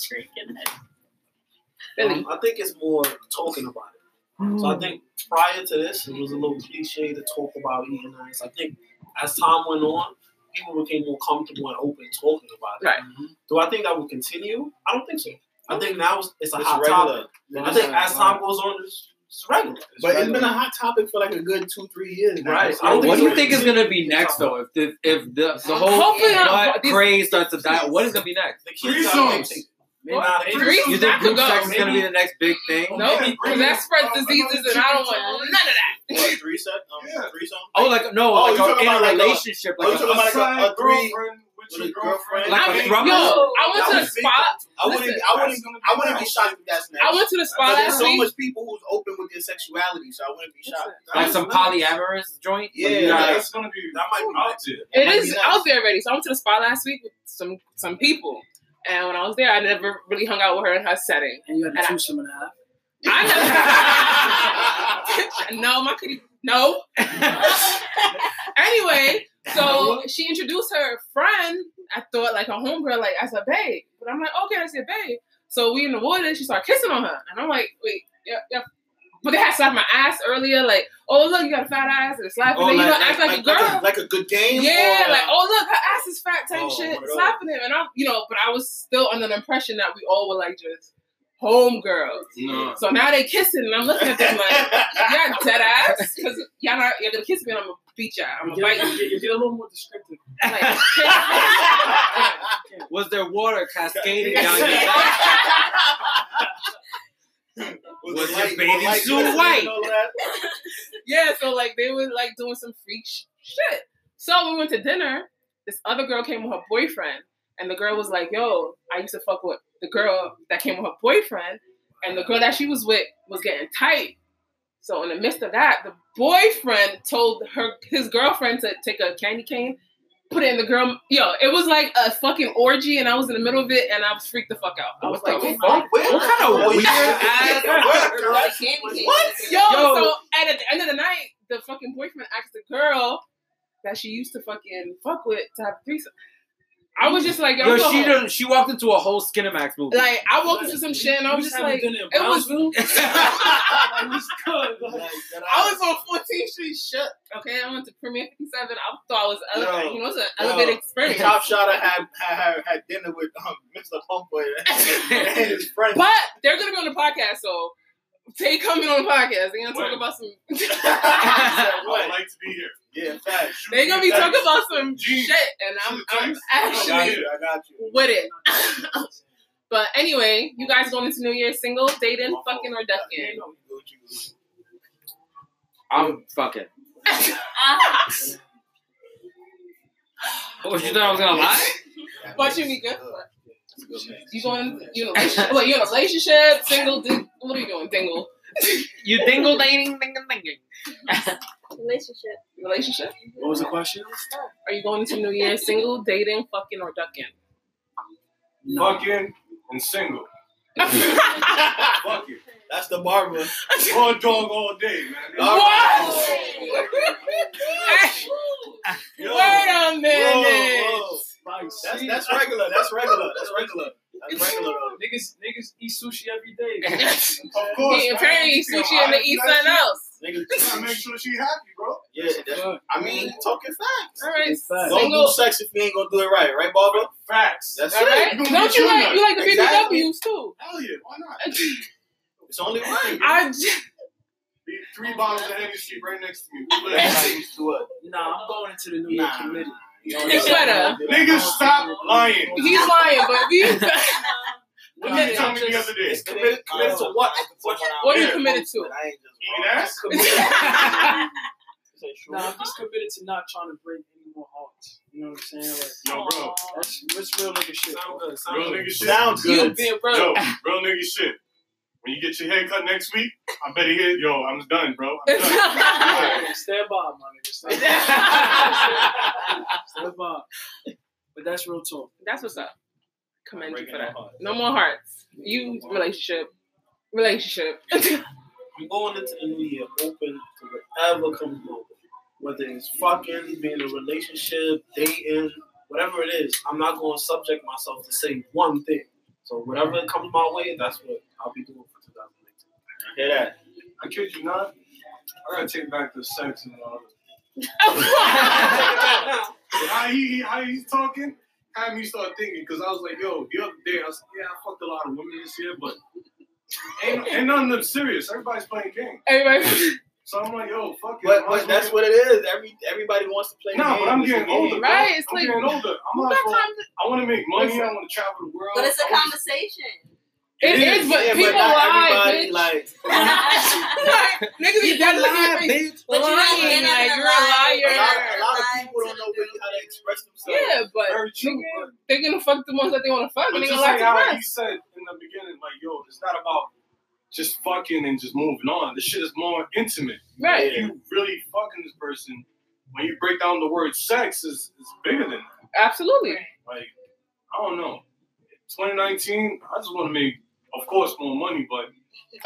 Billy.
Um, I think it's more talking about it. So I think prior to this, it was a little cliche to talk about eating ass. I think as time went on, people became more comfortable and open talking about it.
Right.
Do I think that will continue? I don't think so. I think now it's, it's a
It's
hot
regular.
topic. I think as time goes on, it's, it's regular.
But it's been a hot topic for like a good two, three years now.
Right.
So
I don't
What do you think is gonna be next though? If the if the the whole
Hopefully not-
butt
these-
craze starts to die, what is gonna be next?
The kids are
Threesomes.
dictating. Nah,
You think
could
group
go.
sex is gonna be the next big thing?
Nope,
Yeah,
because that spreads diseases, and I don't want none of that.
What, three set? Um,
Yeah.
threesome?
Oh, like no,
Oh,
like a, in a
about like a-
relationship,
oh,
like
talking
a,
about a- a three-
girlfriend with
with
your
a
girlfriend.
girlfriend.
like
I
a
mean,
throuple.
Yo, I went to the
That would be-
spot.
I wouldn't.
Listen,
I wouldn't. I wouldn't be shocked if that's next.
I went to the spa
But there's so much people who's open with their sexuality, so I wouldn't be shocked.
like some polyamorous joint.
Yeah,
Where you
That's gonna be
That might be
out
next.
there.
It
might
is
be nice.
out there already. So I went to the spot last week with some some people, and when I was there, I never really hung out with her in her setting.
And you had
And I-
to choose some and a half.
I never. no, my kitty. No. anyway, so she introduced her friend. I thought like her homegirl, like as a babe. But I'm like, okay, I said babe. So we in the water. She started kissing on her, and I'm like, wait, yeah, yeah. But they had slapped my ass earlier, like, oh look, you got a fat ass, and slapping
Oh,
it, you
like,
know,
like,
act like,
like,
a girl.
like, a, like a good game.
Yeah,
or, uh,
like oh look, her ass is fat type
Oh,
shit,
one of those.
slapping him, and I'm you know, but I was still under the impression that we all were like just homegirls.
No.
So now they kissing, and I'm looking at them like, y'all dead ass, because y'all not you're gonna kiss me, and I'm gonna beat y'all, I'm
You
gonna bite
you,
you.
get, get a little more descriptive.
Like,
Was there water cascading down your back? Was your bathing suit white?
yeah, so like they were like doing some freak sh- shit. So we went to dinner. This other girl came with her boyfriend, and the girl was like, "Yo, I used to fuck with the girl that came with her boyfriend, and the girl that she was with was getting tight." So in the midst of that, the boyfriend told her his girlfriend to take a candy cane, put it in the girl. Yo, it was like a fucking orgy, and I was in the middle of it, and I was freaked the fuck out. I was like,
What
"Fuck."
What kind of weird ass?
Candy cane.
What?
Yo,
Yo.
so and at the end of the night, the fucking boyfriend asked the girl that she used to fucking fuck with to have a threesome. I was just like, yo,
Yo,
I'm
she
going-
done, she walked into a whole Skinamax movie.
like I walked into some shit and I was just like, it was-
Brownsville. It was good.
I was on 14th Street shook. Okay, I went to Premiere 57. I thought I was elevated.
Yo.
You know, it's an
Yo.
elevated experience.
Top shot. I had had, had dinner with um, Mr. Humper and his friends.
But they're gonna be on the podcast, so they coming on the podcast. They're gonna talk
When?
about some.
I would like to be here.
Yeah, facts.
they're gonna be talking about some
Gee.
shit, and I'm I'm
I got
actually
you. I got you.
with it. but anyway, you guys going into New Year single, dating, fucking, or ducking?
I'm fucking. What you thought I was gonna lie?
What you, Nika? You going? You in a relationship? What, you in a relationship? Single? Ding, what are you doing? Dingle?
You dingle dating, dingle dinging.
relationship.
Relationship?
What was the question?
Are you going into New Year single, dating, fucking, or ducking?
Fucking and single.
what?
Fuck it.
That's the barber.
Raw dog all day, man.
All Yo.
Wait a minute.
whoa.
Spice.
That's that's regular. That's regular. That's regular. That's regular.
Niggas, niggas eat sushi every day.
Of course.
He
man.
apparently
Yo,
sushi and
I-
eat something else.
Niggas,
you gotta make sure she happy, bro.
yeah, that's, I mean, talking facts.
All right,
facts.
Don't
single.
do sex if you ain't gonna do it right, right, Barbara?
Facts.
That's
All
it.
right.
You
Don't you like you like the
Exactly.
BBWs too?
Hell yeah, why not?
It's only right.
I j-
Leave Three bottles of Hennessy right next to me.
Everybody used.
Nah, I'm going into the new year
Nah.
committed.
You know,
You better.
Niggas, stop lying.
he's lying, but we.
What you told me the other day?
It's committed, committed to what?
What are you committed to?
I ain't just
Eating ass?
Say.
Nah, I'm just committed to not trying to break any more hearts. You know what I'm saying? Like,
Yo, bro.
that's, that's real nigga shit.
Sound good.
Real
Sound
nigga
good.
shit.
Sound
You
good.
being
Yo, real nigga shit. When you get your hair cut next week, I better hear, yo, I'm done, bro. I'm done.
Hey, Stand by, my nigga. Stand by. Stand by. But that's real talk.
That's what's up. Commend you for that.
my heart.
No more hearts. You relationship. relationship.
I'm going into the new year open to whatever comes my way. Whether it's fucking, being in a relationship, dating, whatever it is, I'm not going to subject myself to say one thing. So whatever comes my way, that's what I'll be doing for 2019.
I hear that.
I kid you not. I gotta take back the sex and all how he how he's talking had me start thinking because I was like, yo, the other day I was yeah, I fucked a lot of women this year, but ain't, ain't none of them serious. Everybody's playing games.
Everybody,
So I'm like, yo, fuck it.
But, but that's
get-
what it is. Every everybody wants to play.
No,
games.
but I'm getting older. bro.
Right, it's
I'm
like-
getting older. I'm not
got time to-
I want to make money.
Listen.
I want to travel the world.
But it's a
I wanna-
conversation.
It is, but
Yeah,
people
not
lie, bitch.
Like,
Niggas be dead looking at me.
bitch.
But you're not-
lying,
you're not
like you're a
lie.
a
liar.
lot, a lot of people don't
to
know
the
really how to express themselves.
Yeah, but
true.
nigga,
but-
they're gonna fuck the ones that they want to fuck,
But
and they
just
gonna
like
like
how
the
he said in the beginning, like, yo, it's not about just fucking and just moving on. This shit is more intimate.
Right.
If you really fucking this person, when you break down the word sex, is is bigger than that.
Absolutely.
Like, I don't know. 2019, I just want to make, of course, more money, but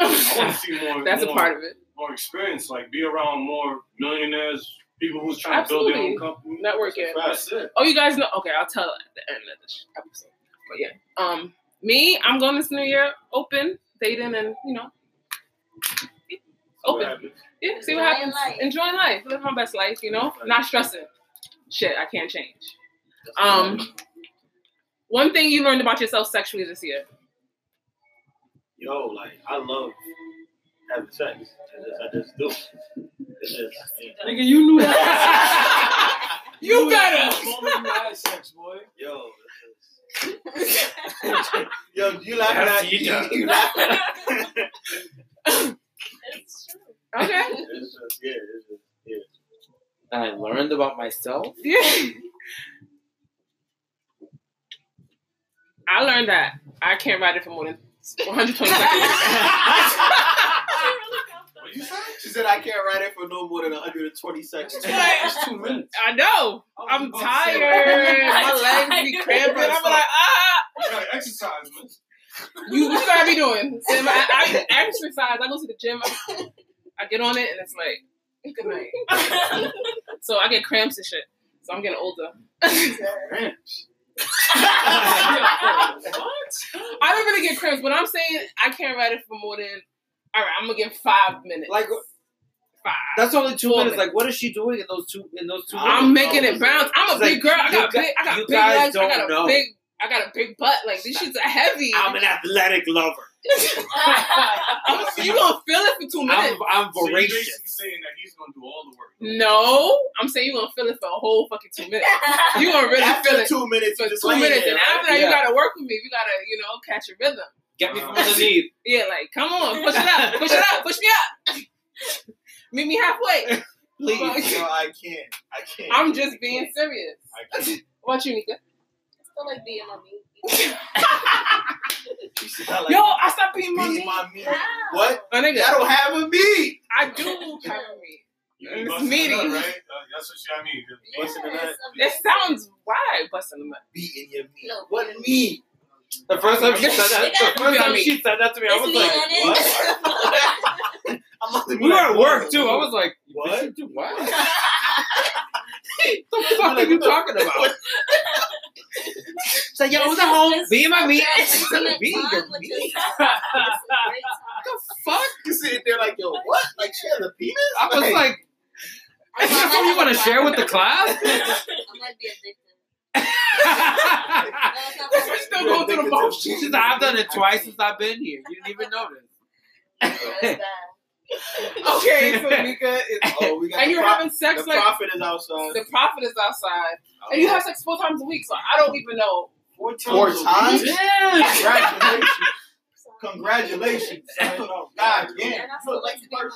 I want to see more.
That's a part of it.
More experience, like be around more millionaires, people who's trying to build their own company.
Networking.
That's it.
Oh, you guys know? Okay, I'll tell at the end of this episode. But yeah, um, me, I'm going this new year open, dating, and you know, open. Yeah, see what
Enjoying
happens.
life.
Enjoying life, live my best life. You know, not stressing. Shit, I can't change. Um, one thing you learned about yourself sexually this year.
Yo, like I love having sex. I just, I just do. It's just, yeah.
Nigga, you knew that.
You better.
The moment you had sex, boy.
yo. this is- Yo, you laughing
Yes,
at you,
does.
you laughing.
It's true.
Okay.
It's just, yeah, it's just, yeah.
I learned about myself.
Yeah. I learned that I can't ride it for more than 120 seconds.
What you say?
She said I can't write it for no more than 120 seconds.
That's two minutes.
I know. I'm tired. My legs be cramping. I'm like, ah.
You gotta exercise, man.
You, what you gotta be doing? Sam, I, I exercise. I go to the gym. I, I get on it, and it's like, good night. So I get cramps and shit. So I'm getting older.
Cramps.
I don't really get cramps, but I'm saying I can't ride it for more than. All right, I'm gonna give five minutes.
Like uh,
five.
that's only two minutes.
minutes.
Like what is she doing in those two in those two
I'm
minutes?
making it bounce. I'm a big
like,
girl. I got big. I got big legs. I got a
know.
big. I got a big butt. Like these shits are heavy.
I'm an athletic lover.
I'm- you gonna feel it for two minutes?
I'm, I'm
So you're
voracious.
basically saying that he's gonna do all the work.
no, I'm saying you are gonna feel it for a whole fucking two minutes. You gonna really
After
feel it
two minutes,
for two minutes,
there,
and
right?
after that, you
Yeah.
gotta work with me. You gotta, you know, catch a rhythm.
Get me from uh-huh. underneath.
Yeah, like come on, push it up, push it up, push me up. Meet me halfway.
Please.
No, I can't. I can't.
I'm just being serious.
I can't.
What about you, Nika?
I still like being on me.
She said, I like
Yo, I stopped being my
beating
meat.
my meat. What?
My nigga,
I don't have a meat.
I do have a meat.
You
It's
busting
meaty.
it right? Uh, that's what she I mean.
Busting it up.
It sounds why busting them up.
Beating your meat.
No.
What meat?
The first time she said that, the first time she said that to me, I was like,
what?
I'm not
we were at work too. I was like,
What?
"Bitch, do what? the fuck are you talking about? It's like, yo, I was at home, being my meat. Being your meat.
the fuck? You sitting there like, yo, what? Like she has a penis?
I was like, is that something you want to share with the class?
I might be addicted.
We're still going through the motions.
She's like, I've done it twice since I've been here. You didn't even notice.
It's bad.
Okay, so Nika is,
oh, we got
and
the
you're
pro-
having sex
the
like
prophet is outside.
the prophet is outside, oh, and you have sex four times a week. So I don't even know.
Four times.
Four
a week?
times?
Yeah.
Congratulations. Congratulations. Oh, God damn.
And I still like to be on me.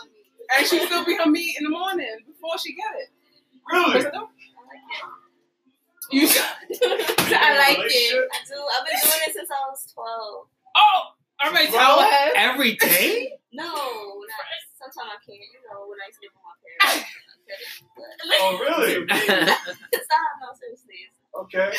And she still be her meat in the morning before she get it.
Really?
What's it? You
I like it. I do. I've been doing it since I was 12.
oh, all right, towel head.
Every day?
No, not, sometimes I can't. You know, when I used to live with my parents. But,
Oh, really?
stop. No, seriously.
Okay.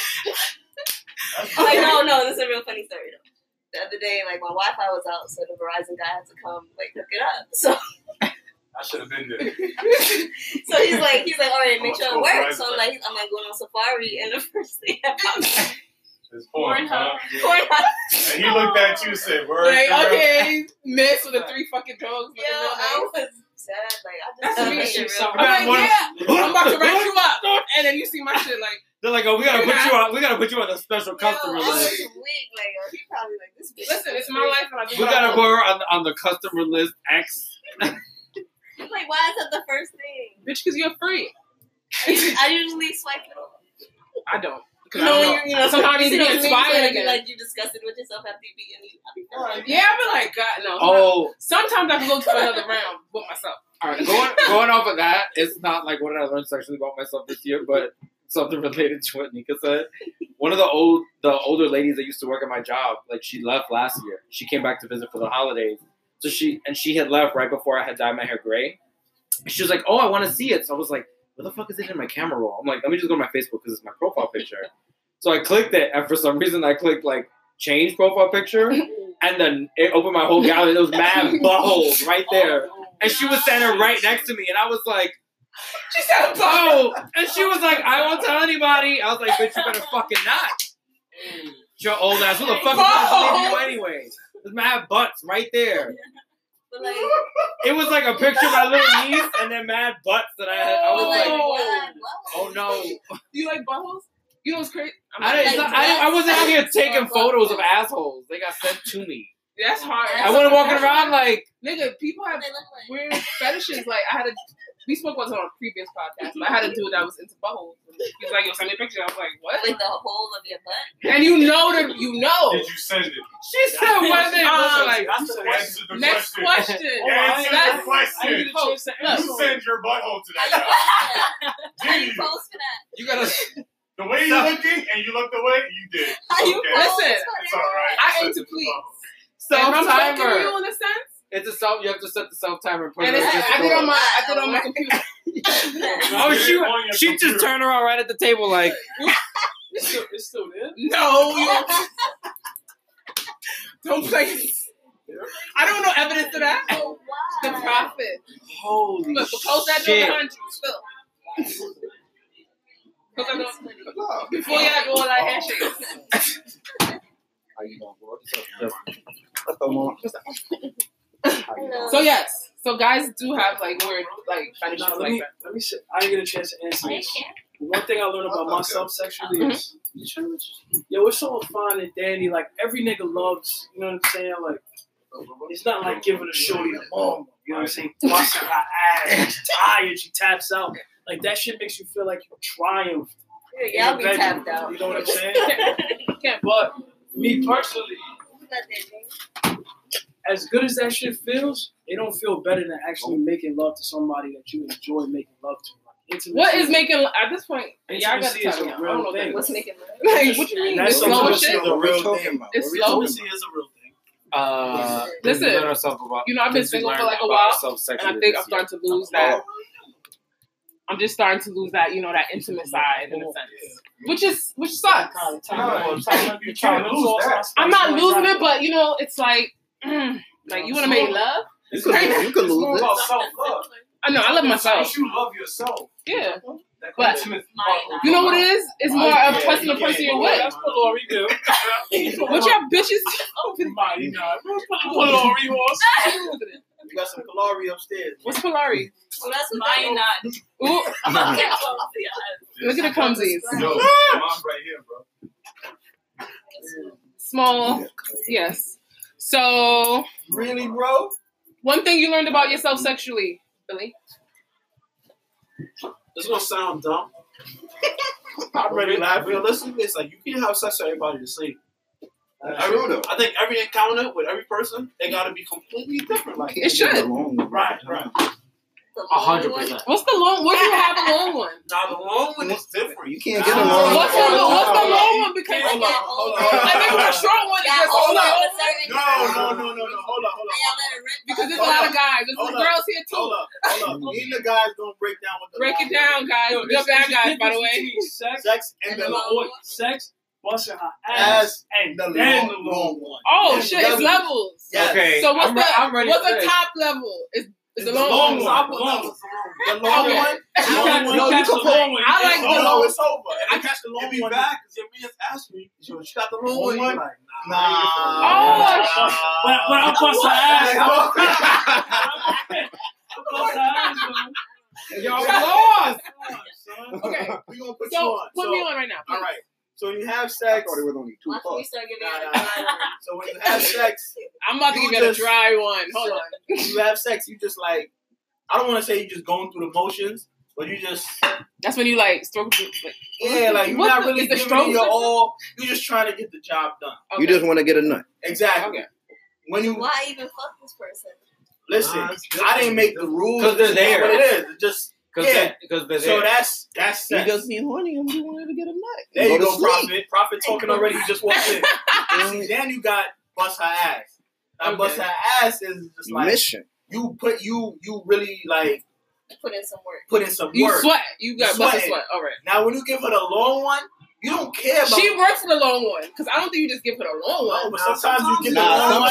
Like, no, no, this is a real funny story, though. the other day, like my Wi-Fi was out, so the Verizon guy had to come like hook it up. So
I should have been there.
so he's like, he's like, all right, make sure it works.
Verizon.
So I'm like, I'm like going on Safari, and the first thing that pops up,
It's porn, huh?
Pornhub.
And he looked at you and said, "Word,
Like,
girl."
okay, mess with the three fucking dogs.
Yo, I was sad. Like I just thought
me.
that shit
I'm like, yeah, I'm about to write you up, and then you see my shit like,
They're like, oh, we gotta put you on. We gotta put you on a special
Yo,
customer
I was
list.
weak. Like yo, he probably like this. bitch
listen,
is
it's my life, and I do
We gotta
want.
put her on on the customer list X.
Like why is that the first thing?
bitch, because you're free.
I usually, I usually swipe it off.
I don't. 'Cause
You know,
don't
you, you know,
Sometimes I need to
you know
get
what
inspired
So, like,
again.
Like you discuss it with yourself after you be in the. I be feeling like,
Yeah, but like, God, no.
Oh,
Sometimes I can go to another round with myself.
all right. Going going off of that, it's not like what I learned sexually about myself this year, but something related to what Nika said. One of the old the older ladies that used to work at my job, like she left last year. She came back to visit for the holidays. So she and she had left right before I had dyed my hair gray. She was like, "Oh, I want to see it." So I was like, "What the fuck is it in my camera roll?" I'm like, "Let me just go to my Facebook because it's my profile picture." So I clicked it, and for some reason I clicked like change profile picture, and then it opened my whole gallery. There was mad buttholes right there, oh and she was standing right next to me, and I was like,
She said,
"Oh!" And she was like, "I won't tell anybody." I was like, "Bitch, you better fucking not." Your old ass. Who the fuck is you anyway? There's mad butts right there.
but like,
It was like a picture of my little niece, and then mad butts that I had. I was
like,
like, "Oh no!"
You like buttholes? You know what's crazy? I'm
I, didn't,
Like
I, I wasn't out here taking photos of assholes. They got sent to me.
That's hard.
I wasn't walking around like
Nigga, people have
like?
weird fetishes. Like I had a, we spoke about it on a previous podcast, but I had a dude that was into buttholes. He was like, "Yo, send me a picture." I was like, "What?"
Like the hole of your butt.
And you know that you know.
Did you send it?
she said, "What they
Um,
look like?"
That's the
the
Next
question.
question.
I
Answer
That's-
the question.
I didn't get a chance to
Look,
answer.
You send your butthole to that
you
guy.
post for that? How you post for that?
You gotta.
The way you looking and you looked away, you did.
How you
Okay.
post
Listen,
It's all right.
I
Send
aim
it
to please.
butthole.
Self
And I'm fucking
timer.
you in a sense.
It's a self. You have to set the self timer. and put
And
it
it's,
on
I did on my, I
Wow.
did on my oh computer.
Oh,
Get
she
it on your
she just turned around right at the table like.
It's still, it's still there.
No, don't play. I don't know evidence of that.
Oh,
The
wow.
prophet.
Holy
Look, post that door
shit!
behind you. Still. Post that door- Before y'all do all that handshakes.
How you doing, bro?
Hello.
So yes, so guys do have like weird like fetishes
Nah, let
like
me
that.
let me. Say, I didn't get a chance to answer this. One thing I learned about oh, myself sexually uh-huh. is, yo, it's all fine and dandy. Like every nigga loves, you know what I'm saying? Like it's not like giving a shorty a mom. You know what I'm saying? Busting her ass, she's tired, she taps out. Like that shit makes you feel like you triumphed. in
Y'all be
bedroom.
tapped out.
You know what I'm saying? But me personally,
Not that thing.
As good as that shit feels, it don't feel better than actually making love to somebody that you enjoy making love to. Like intimacy.
What is making at this point? Yeah, I gotta
Intimacy is
tell
a
you. I don't know
thing.
What's making
Like, what you mean?
That's
It's slow shit.
that's
the real thing.
It's slow.
Intimacy is a real thing.
Uh,
Listen,
we learned ourselves about-
you know, I've been single for like a while, And I think I'm starting to lose that. I'm just starting to lose that, you know, that intimate side in a sense, which is which sucks.
No, you can't lose that.
I'm not losing it, but you know, it's like, mm, like you want to make love.
You could, you could lose it.
self love.
I know, I love myself.
You love yourself,
Yeah,
that
But-
intimate
you know what it is? It's more of person to
yeah,
person
yeah.
you're with.
That's what Lori do.
What y'all bitches?
Mighty God. Lori horse.
You got some Kalari upstairs.
What's Polari?
Well, that's what
Mine.
Ooh, look at the cumsies.
Yo, mom's right here, bro.
Small, yes. So,
Really, bro?
one thing you learned about yourself sexually, Billy.
This gonna sound dumb.
I'm ready to laugh.
Yo, listen, it's like you can't have sex with everybody the same.
I don't know.
I think every encounter with every person, they gotta be completely different. Like
It should.
Right, right.
A hundred percent.
What's the long? What do you have a long one?
Now the long one is different.
You can't get
Nah.
along.
What's the what's the long one? Because
Hold on, hold on.
I think the short one is
Yeah,
just
hold
hold
on.
on.
a certain-
No, no, no, no, no. Hold up, hold
And y'all let it rip.
Because there's a lot of guys. There's
Hold
some girls here too.
Hold up, hold up. Mm. Even the guys don't break down what the
Break it down, guys.
Yo,
You're bad guys, by the way.
Sex
Sex and
And
the
the long.
Sex,
busting her ass,
Ass,
and
the
then
long,
the
long
long
one.
Oh
Then
shit, it's levels.
Yes.
Okay.
So what's
I'm
the
I'm ready
what's the top level? Is is the
It's
long,
long
one?
one.
Level.
The long
Okay.
one.
You
the long one. No,
catch
can
long one.
I like the long-
it's over. If you catch the long one,
bad because your man's asking me, yo, she got the long
Long
one.
one?
You like,
Nah.
Oh,
When, when I bust her ass,
Nah.
I bust her ass.
Y'all lost.
Okay.
We gonna put you
So
on.
put
so,
me on right now.
All right. So when you have
I
sex,
thought it was only two
Why can't we
parts.
start giving
Nah,
out
nah. so when you have sex,
I'm about to give you a dry one. Hold on.
you have sex, you just like I don't want to say you're just going through the motions, but you just
That's when you like stroke. Like,
yeah, like you're not really
is the
giving
stroke
your all. You're just trying to get the job done.
okay.
You just want to get a nut.
Exactly.
Okay.
When you
Why even fuck this person?
listen,
Nah,
I didn't make the rules
'Cause they're
It's just
there.
What it is, it's just
Because
Yeah.
because they're
so
there.
that's that's
You
sex.
just be horny and you wanted to get a nut.
there you
to
go,
profit.
Prophet. Prophet talking already. You just walked in. See, then you got bust her ass. Now
Okay.
bust her ass is just like
Mission.
you put you you really like
Put in some work.
put in some
You
work.
sweat. You got
You
busted
sweating.
sweat. All right.
Now when you give her the long one, you don't care about.
She works for the long one because I don't think you just give her the long
No,
one.
but sometimes you give the
Nah,
long one.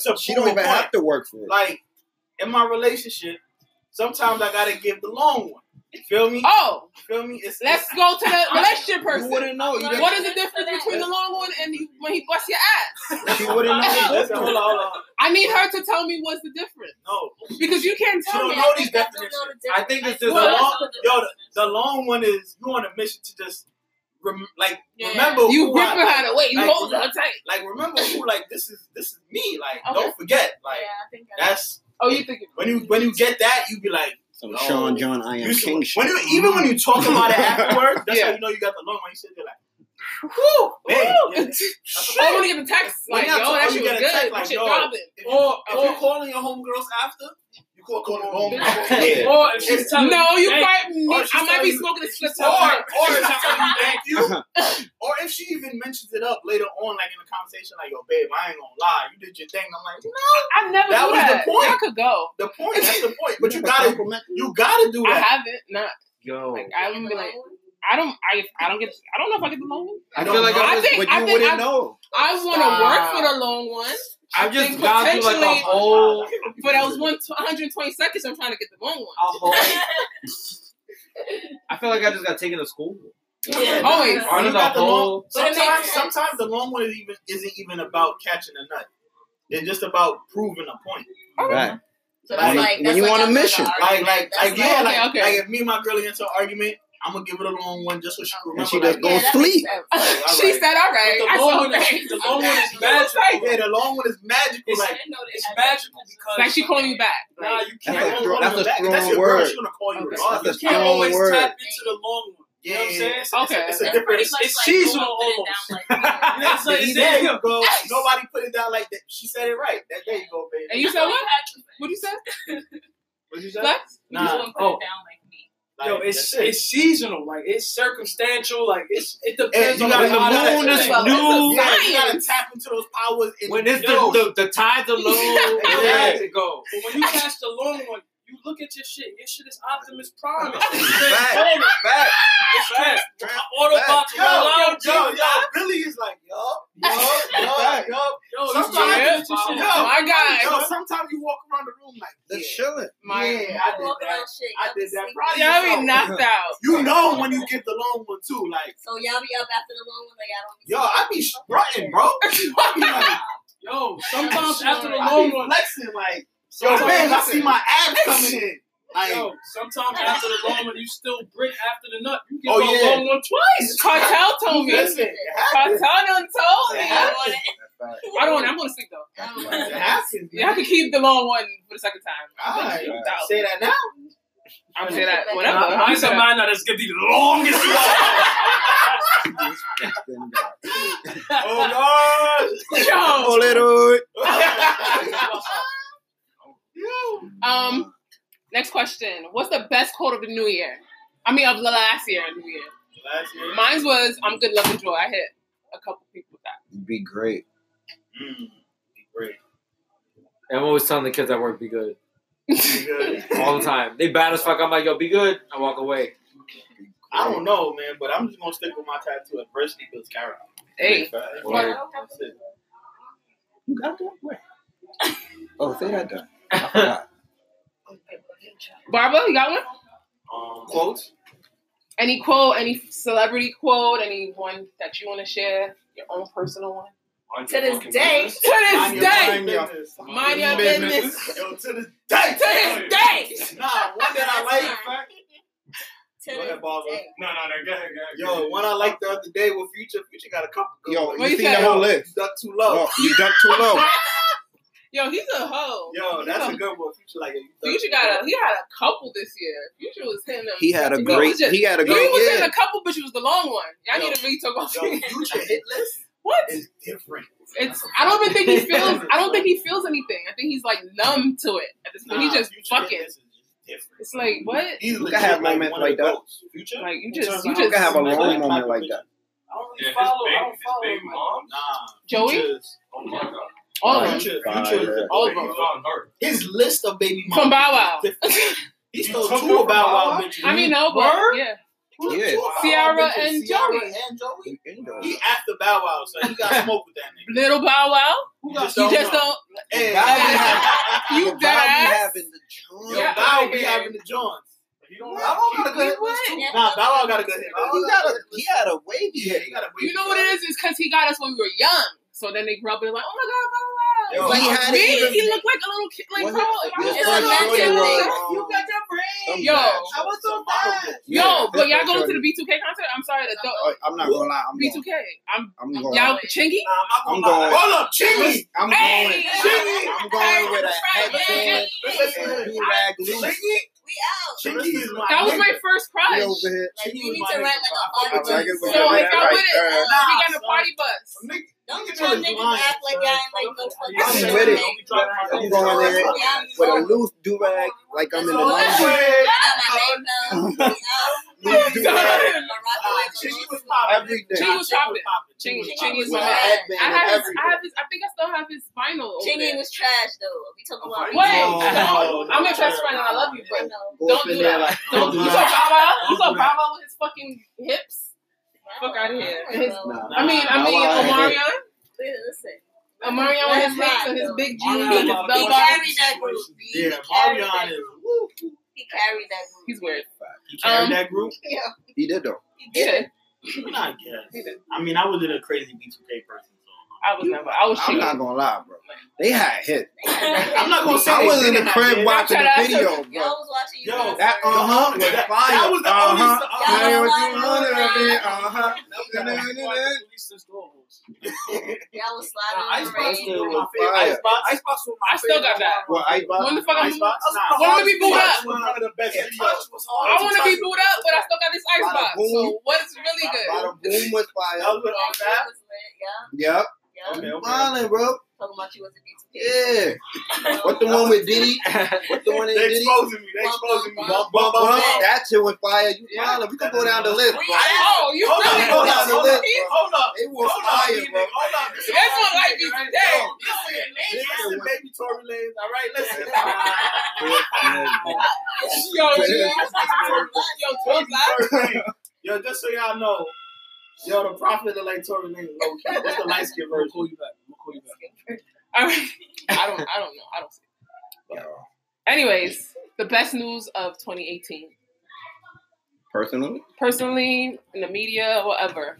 sometimes she don't even
point.
have to work for it.
Like in my relationship, sometimes I gotta give the long one. You feel me?
Oh,
You feel me? It's
let's go to the relationship
You
person.
wouldn't know. You
What is the difference between the long one and you, when he busts your ass?
She wouldn't know.
Hold on, hold on.
I need her to tell me what's the difference
No,
because you can't
She
tell
don't
me.
know these
think I don't know
definitions.
the
I think it's
the
just
Well,
a
long, yo, the, the long one is you on a mission to just rem, like
Yeah.
remember
You
who
gripping
I,
her the way you
like,
hold her tight.
like remember who like this is this is me like
Okay.
don't forget like
yeah, I think I
that's
Oh, you think
when you when you get that you be like
Some
Oh.
Sean John I am
you
king
when you even when you talk about it afterwards that's
Yeah.
how you know you got the long one you sit there like whoo man
Woo!
yeah.
Oh, when you get the text like,
y'all
yo, that shit was good.
text like,
shit
yo,
dropping.
if,
Or, oh,
if
or,
you oh. calling your homegirls after you call calling home
Yeah.
or if she's telling
No, you
hey,
might. Need,
or she's
I might be
you-
smoking a split
or or if she's telling you thank you or if she even mentions it up later on like in the conversation like yo babe I ain't gonna lie you did your thing I'm like no.
I never
That
do
was the point.
I could go.
the point that's the point but you gotta
compliment
you gotta do
it.
I
haven't. Not.
yo.
Like, I
In
don't
the
be like. I don't. I. I don't get. I don't know if I get the long one.
I
You
feel
don't
like
know.
I'm
I think.
But
I think.
wouldn't
I,
know.
I want to work for the long one.
I've just gone through like a whole
But that was one 120 seconds. I'm trying to get the long one.
a whole. I feel like I just got taken to school.
Yeah.
Always.
Under
You
the
got the
whole.
But
sometimes sometimes the long one is even isn't even about catching a nut it's just about proving a point oh.
Right.
So
Like,
that's like
when
that's
you
like
on a mission.
like
argument,
like like yeah
Okay,
like,
okay.
like if me and my girl get into an argument I'm gonna give it a long one just so she can remember
And she
like,
just go
Yeah,
sleep.
makes sense.
all
she said, "All right."
But
I
the long one
that.
is- the long one is magical.
yeah the long one is magical
It's,
like
it's magical because
Like she calling you back.
Nah, you can't.
a
Don't
strong- that's
her
a
back.
strong
That's your
word.
girl. She's gonna call you
Okay.
regardless.
That's a
You can't always
word.
tap into the long one. You know what I'm
Yeah.
saying? It's,
Okay.
It's a different.
pretty
It's,
much
it's
like
seasonal
going put
almost.
down like that.
Yeah, it's like-
See,
it's
there you go. Nobody put it down like that. She said it right. That there you go, baby.
And you said what? What did you said?
What did you say?
Flex?
You just
Nah.
won't put
Oh.
It like
Yo, it's
it.
it's seasonal. Like it's circumstantial. Like it's it depends
you
on
gotta,
the
moon is
yeah,
new.
Yeah, you gotta tap into those powers. In
When it's the, the the tides are low, yeah, to go.
But when you catch the long one, you look at your shit. Your shit is Optimus Prime. It's
Fact.
transforming.
Fact.
It's trans- Autobots
Yo,
roll
yo,
out.
yo, yo, Billy is like, yo, yo, yo,
Fact.
yo.
Yo, you
Sometimes-
gotta your shit.
Yo,
My guy.
Yo, sometimes you walk around the room like,
They're
yeah,
chilling.
My,
yeah,
I
I did that.
around shit.
I
y'all
did that.
sleeping.
Proud of
y'all be knocked out.
You know when you get the long one too. Like,
So y'all be up after the long one, like y'all don't
yo, I be strutting, bro. I be like,
Yo, sometimes after the long one,
flexing like, yo, man, I see my abs coming in. Like,
Yo, sometimes after the long one, you still brick after the nut. You get
Oh,
the
yeah.
long one twice.
Cartel told me.
listen, it happens.
Cartel done told me. I don't want. I'm going to sleep though.
I don't
It happens.
Yeah, I could keep the long one for the second time.
All right.
I'm out.
Say that now.
I'm gonna say that. Whatever.
Nah,
I'm
Mine's
say
a
that.
man that is gonna be the longest
Oh
Yo.
Little.
God.
Um. Next question. What's the best quote of the new year? I mean, of the last year, New Year.
Last year.
Mine was "I'm good, love, and joy." I hit a couple people with that.
Be great.
Mm, be great.
I'm always telling the kids at work, be good.
Be good.
All the time. They bad as fuck. I'm like, yo, be good. I walk away.
I don't know, man, but I'm just gonna stick with my tattoo. Adversity builds character.
Hey.
Word.
You got that? Where? Oh, say that done. I forgot.
Barbara, you got one?
Um, quotes.
Any quote, any celebrity quote, any one that you want to share? Your own personal one?
Mind
To this day.
business.
To this
Mind your
day.
fucking business.
Mind your business.
Yo, to this day.
To this day.
Nah, one that I like.
To
Go ahead, Barbara.
No, no, no. Go ahead, go ahead.
Yo, one I liked the other day with Future. Future got a couple. good
Yo,
ones.
What
you
you
seen the whole list?
You duck too low.
No, you ducked too low.
Yo, he's a hoe.
Yo, that's
He's
a good one. Future like.
Future got a he had a couple this year. Future was hitting them.
He had a great.
was just-
He had a great.
He
great
was hitting
year.
a couple, but it was the long one. Y'all
Yo.
need to really talk about
Yo, Future hit list
what?
is different.
It's. I don't even think he feels. I don't think he feels anything. I think he's like numb to it at this point.
Nah,
he just fucking.
list is just different.
It's like what?
He's
can
legit
have
like
moments
one
like that.
Future.
Like you just. You just.
You can have a long
like,
moment
like,
like that.
I don't
Yeah,
really
his
follow.
big,
I don't
his
follow
big
him.
mom.
Nah.
Joey?
Future's-
Oh my god.
All of them.
Future,
Fire.
Future,
All of
He
them.
found her.
his list of baby moms
From Bow Wow.
is different. He
You
stole two
her
of Bow
Bow
Wow
Wow?
bitches.
I mean, no, but
Word?
yeah.
Two-
Yeah.
two Bow Wow
Ciara
bitches,
and
Ciara
Joey.
and Joey.
You
He after Bow Wow, so he got smoke with that nigga.
Little Bow Wow.
Who got
You just
know.
don't.
Hey,
Bow Wow
hey,
You
Bow
dead ass.
having the
Yo,
joint.
Yeah.
Bow be having the joints.
He don't
Bow Wow got a good hit list too. Nah, Bow Wow got a good hit
He
list.
got a he had a wavy
Yeah,
hit.
he got a
You know what it is? It's because he got us when we were young. So then they grew up and they're like, oh my god, Bow Wow.
Yo,
like,
he had
me,
even-
he looked like a little kid. Like,
Was
bro,
it-
if I
his
was
It's
first
a
still
shorty
young,
mental
was, um,
your brain.
some
Yo.
bad.
I was so bad.
Yo,
Yeah,
but y'all going to the B2K concert? I'm sorry, the
Oh, I'm not gonna lie. I'm going.
B2K. I'm
I'm going.
y'all chingy.
I'm
I'm
going.
Hold up, Chingy.
I'm
Hey,
going.
Chingy.
I'm going with a
Hey,
headband
Listen,
and do rag loose.
Chingy.
We out.
Chingy is my
That was my first crush.
over.
Like,
Chingy
you need to
nigga.
rent like
I
a
fuck with
I like
So if
you
y'all
do
with it, we got a
son.
party bus.
Don't
nigga
tell niggas act like y'all ain't like no fucking
I'm with it. I'm going there with a
I'm
loose do rag like I'm in the
Oh,
nineties.
wait.
got my makeup.
Loose do rag
My
Nah,
Rockaway
Chingy was popping.
every day.
Chingy was popping.
Chingy
Chingy,
was
Chingy is
popping.
my man. I have his, I have his, I think I still have his vinyl over
Chingy was trash though. We talking about
Wait,
No, no,
I'm
no,
your best
no.
friend and I love you,
I
but don't do
in there
that. Don't, you
do
saw
that.
Bow Wow? You
Don't
saw
do
Bow with his fucking hips? Fuck outta here. His- I mean, I mean,
Wow
Omarion.
Listen.
Omarion with his hips and his big jeans his bell
He
bottom.
carried that group. He
Yeah,
carried
Marion
that
is.
Group.
woo.
He carried that group.
He's weird.
He carried
Um,
that group.
Yeah.
He did though.
He
He
did.
did.
I guess. I mean, I was in a crazy B2K person, so.
I was never. I was
I'm
cheating.
not gonna lie, bro. They had hit.
I'm not gonna say
I was in the crib watching the
Shout out
video,
Y'all
bro.
was watching.
Yo.
That uh huh was
That-
fire.
that was the
uh huh.
song-
Tell me what you
Y'all
want
was
of me. Uh huh.
Y'all was sliding
Nah,
on the rain.
still was
Fire.
Ice Box. Ice Box was my
I still got that.
one.
What Ice Box?
When the fuck I'm
Ice Box? Nah,
When am I be booed up?
was one of the best
Yeah,
videos.
Touch was hard.
I want to be booed up, but I still got this ice
Bada
box.
boom.
So what's really good?
Bada boom was fire.
Was with all that.
Yeah,
Yep.
yeah.
Okay, okay.
Wildin', bro.
Talking about you was a B2K.
Yeah. What the one with Diddy? What the one in
They
Diddy?
exposing me. They exposing me.
Bump,
Bump, bump,
Bro,
bump.
that shit was fire. You
Yeah.
wildin'. We can go down the list, bro.
Oh, you
Hold
really
up, hold
down
up,
the
hold
list,
up,
bro.
hold up.
It was
Hold up,
fire,
nigga,
bro.
hold up.
This one like me today.
Listen, listen, baby Tory Lanez. All right, listen.
Yo, yo, yo, Tory Lanez.
Yo, just so y'all know, yo, the prophet look like Tory Lanez low key. That's the light skin version.
call you back. I'm gonna call you back.
All right. I don't. I don't know. I don't see. It. Anyways, the best news of 2018.
Personally,
Personally, in the media, whatever.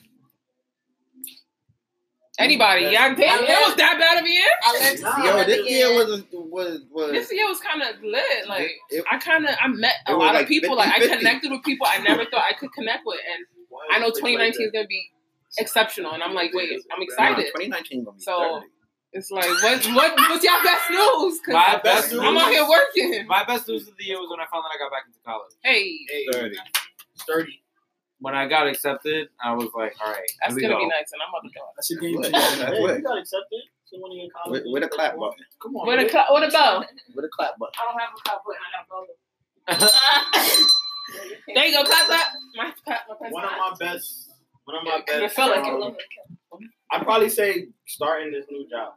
Anybody? Yeah, damn, it was that bad of a year.
I learned to see
yo, this year
year.
was was was.
This year was kind of lit. Like
it-
I kind of I met a lot
like
of people. Like I
50-50.
connected with people I never thought I could connect with, and I know 2019 is gonna be exceptional. And I'm like, wait, I'm excited.
2019 gonna be
So,
dirty.
It's like what what what's y'all best news? 'Cause
My best news.
I'm out here working.
My best news of the year was when I found that I got back into college.
Hey,
Hey,
Dirty.
sturdy.
When I got accepted, I was like, all right,
that's gonna
go.
be nice, and I'm about to go.
That's a game changer.
Hey, you got accepted to one of your.
With, with a clap button.
Come on.
What a
man.
cla- what a bell?
With a clap button.
I don't have a clap button. I got a bell. There you go, clap clap. My my.
One of my best. One of my
I
best.
feel like
um, I'd probably say starting this new job.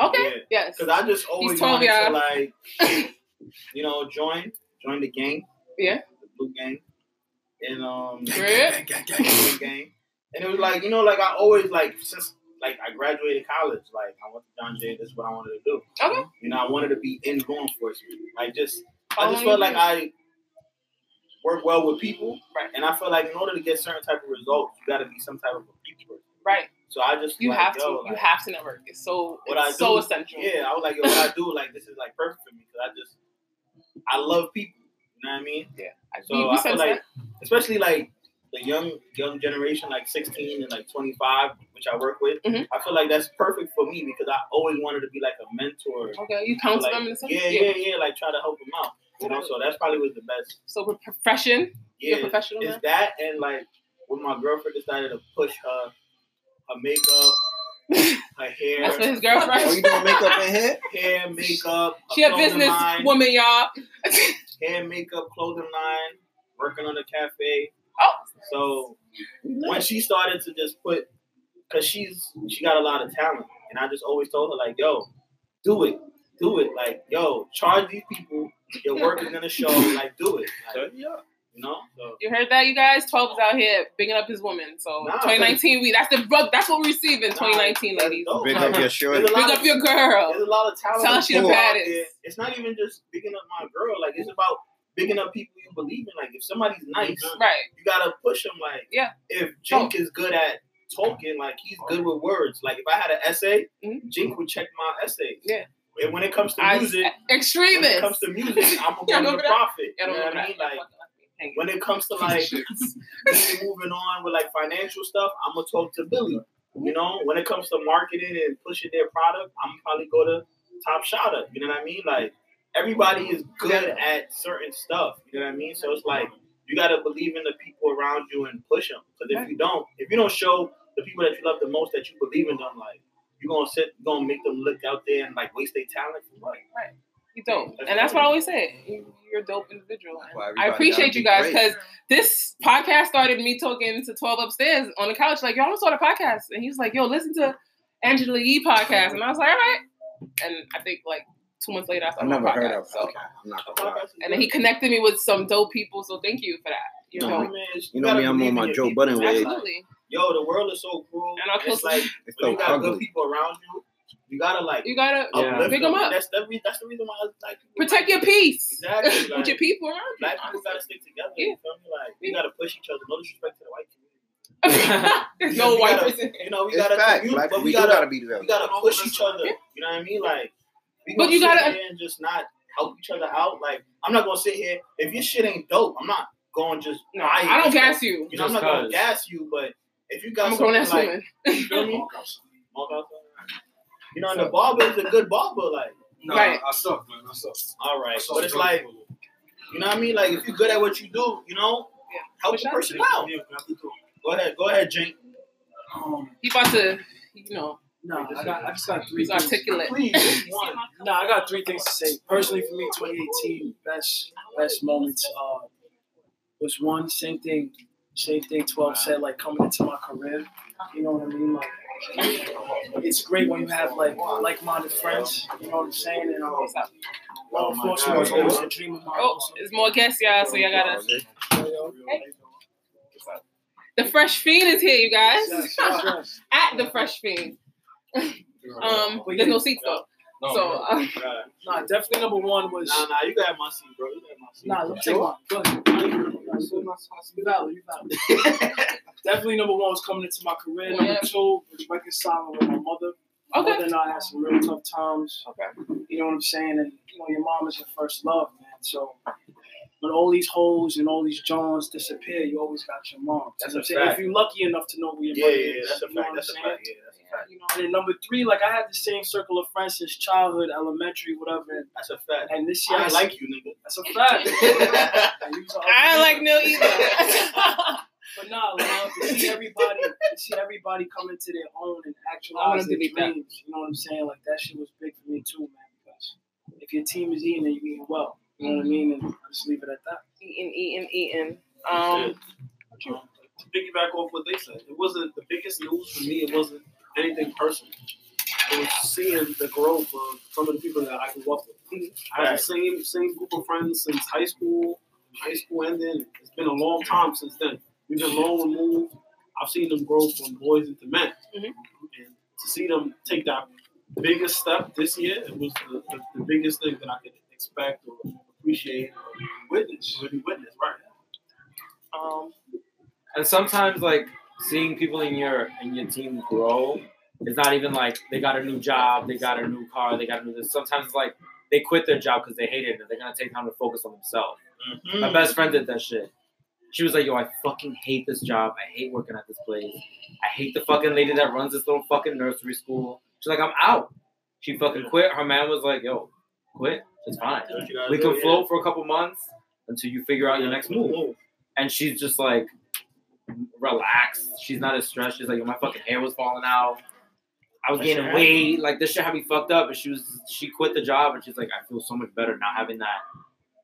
Okay. Yes.
Because I just always
He's 12,
wanted to
y'all.
like, you know, join, join the gang.
Yeah.
The blue gang. And um,
Red.
blue gang. gang, And it was like, you know, like I always like since like I graduated college, like I went to John Jay, this is what I wanted to do.
Okay.
You know, I wanted to be in law enforcement. Like just I just
long
felt like I work well with people.
Right.
And I feel like in order to get certain type of results, you gotta be some type of a people person.
Right.
So I just
You
like,
have to.
yo,
you have to network. It's so.
What I
It's so
do-
essential.
Yeah, I was like, yo, what I do, like this is like perfect for me because I just I love people. You know what I mean?
Yeah.
So I feel like,
that.
especially like the young young generation, like 16 and like 25, which I work with,
Mhm.
I feel like that's perfect for me because I always wanted to be like a mentor.
Okay, you
So,
counsel
like,
them in a sense.
yeah, yeah, yeah, like try to help them out. You know, so that's probably was the best.
So with profession,
Yeah,
professional Is
that and like when my girlfriend decided to push her her makeup, her hair,
That's for his
Oh,
girlfriend.
you doing makeup in here?
hair, makeup,
She a business
line,
woman, y'all.
hair, makeup, clothing line, working on a cafe.
Oh.
So when she started to just put, cause she's she got a lot of talent, and I just always told her like, yo, do it, do it, like, yo, charge these people. Your work is gonna show. Like, do it. Like, you know. So
You heard that, you guys? 12 is out here bigging up his woman. So
Nah,
2019, we that's the bro- that's what we receive in 2019,
that's
ladies.
dope.
Big up your shorty.
there's
Big up your girl.
There's a lot of talent.
Tell her she the baddest.
It's not even just bigging up my girl. Like it's about bigging up people you believe in. Like if somebody's nice,
Right.
you gotta push them. Like
Yeah.
if Jink is good at talking, like he's good with words. Like if I had an essay,
Mhm.
Jink would check my essay.
Yeah.
And when it comes to
I,
music, when it comes to music, I'm gonna go to
that- prophet.
You know what I mean? Like
fuck it, let me hang
when it comes to like moving on with like financial stuff, I'm gonna talk to Billy. You know, when it comes to marketing and pushing their product, I'm probably go to Top Shotter. You know what I mean? Like everybody is good at certain stuff. You know what I mean? So it's like you gotta believe in the people around you and push them. Because if you don't, if you don't show the people that you love the most that you believe in them, like you're gonna sit, you're gonna make them look out there and like waste their talent for what?
You dope. And that's what I always say. You- You're a dope individual. I appreciate you guys because this podcast started me talking to 12 upstairs on the couch, like, yo, I'm gonna start a podcast. And he's like, yo, listen to Angela Yee podcast. And I was like, all right. And I think like two months later, I
I've never
my
heard of.
So,
Okay, I'm not gonna lie.
and then he connected me with some dope people. So thank you for that. You
No,
know,
man,
You know
gotta
me, I'm on my
your
Joe
people.
Budden way.
absolutely.
Yo, the world is so cruel.
And I'll
And it's like
It's
when
so
you got good people around you, you gotta like
You gotta
Yeah.
uplift
Big 'em up.
That's the re- that's the reason why like
protect
like
your peace
Exactly,
with your people around you.
Black people gotta stick together.
Yeah.
You feel me? Like we
Yeah.
gotta push each other. No disrespect to the white community.
There's no white
gotta-
person.
You know, we
It's
gotta
fact.
you-
Black,
but
we,
we gotta
gotta be together.
we gotta push each other.
Yeah.
You know what I mean? Like we
But you gotta-
here and just not help each other out. Like I'm not gonna sit here if your shit ain't dope. I'm not going just
No,
buy
I don't gas you.
You know, I'm
Just
not gonna gas you, but if you got
I'm a grown
something
ass
like
woman.
you feel me? Mark out there. You know, and the barber is a good barber. Like,
Nah,
Right.
I suck, man. I suck.
all right,
I suck
but it's like, you know what I mean? Like, if you're good at what you do, you know,
Yeah.
help
Push
the person out.
Yeah, I do too.
Go ahead, go ahead, Jink.
Um,
He about to, you know,
No, I got, I just got three
he's
things.
articulate.
Please, one.
Nah, I got three things to say. Personally, for me, 2018 best best moments uh, was one same thing, same thing. 12 said like coming into my career. You know what I mean? Like it's great when you have like like-minded friends. You know what I'm saying? And um,
What's up?
law
Oh my
enforcement was always a dream of mine.
Oh,
also.
there's more guests, y'all. So y'all gotta. The Fresh Fiend is here, you guys.
Yes, yes, yes.
At the Fresh Fiend. Um, there's no seats though. So uh,
Nah, definitely number one was.
Nah, nah, you got my seat, bro. You got my seat.
Nah, let me take one. Go ahead. You valid, you valid. Definitely number one was coming into my career. Number
Yeah.
two was reconciling with my mother. My
okay.
mother and I had some real tough times.
Okay.
You know what I'm saying? And you know, your mom is your first love, man. So when all these hoes and all these Johns disappear, you always got your mom.
That's
You know what
a
I'm saying?
fact.
If you're lucky enough to know where your
Yeah,
mother
yeah, yeah,
is,
that's a
know
fact.
what
That's a
I'm saying?
fact. Yeah, that's fact.
You know, and then number three, like I had the same circle of friends since childhood, elementary, whatever.
That's a fact.
and this year,
I ain't like you, nigga.
that's a fact. And you was an
I don't like no either.
But nah, like, to see everybody, to see everybody come into their own and
I wanna
actualize their
delete that.
dreams. You know what I'm saying? Like that shit was big for me too, man. Because if your team is eating, then you eating well. You know what I mean? And I just leave it at that.
eating, eating, eating. Um,
to piggyback off what they said, it wasn't the biggest news for me. It wasn't anything personal. It was seeing the growth of some of the people that I grew up with. I had the same same group of friends since high school. High school ended. It's been a long time since then. We've been long removed. I've seen them grow from boys into men,
Mhm.
and to see them take that biggest step this year, it was the, the, the biggest thing that I could expect or appreciate or witness, really witness, right?
Um,
And sometimes like seeing people in your in your team grow is not even like they got a new job, they got a new car, they got a new this. Sometimes it's like they quit their job because they hate it and they're gonna take time to focus on themselves.
Mhm.
My best friend did that shit. She was like, "Yo, I fucking hate this job. I hate working at this place. I hate the fucking lady that runs this little fucking nursery school." She's like, "I'm out." She fucking quit. Her man was like, "Yo, quit. It's fine.
That's what you gotta
We can float for a couple months until you figure out your next move." And she's just like relaxed. She's not as stressed. She's like, my fucking hair was falling out. I was
That
gaining weight. Like this shit had me fucked up." And she was she quit the job and she's like, "I feel so much better now having that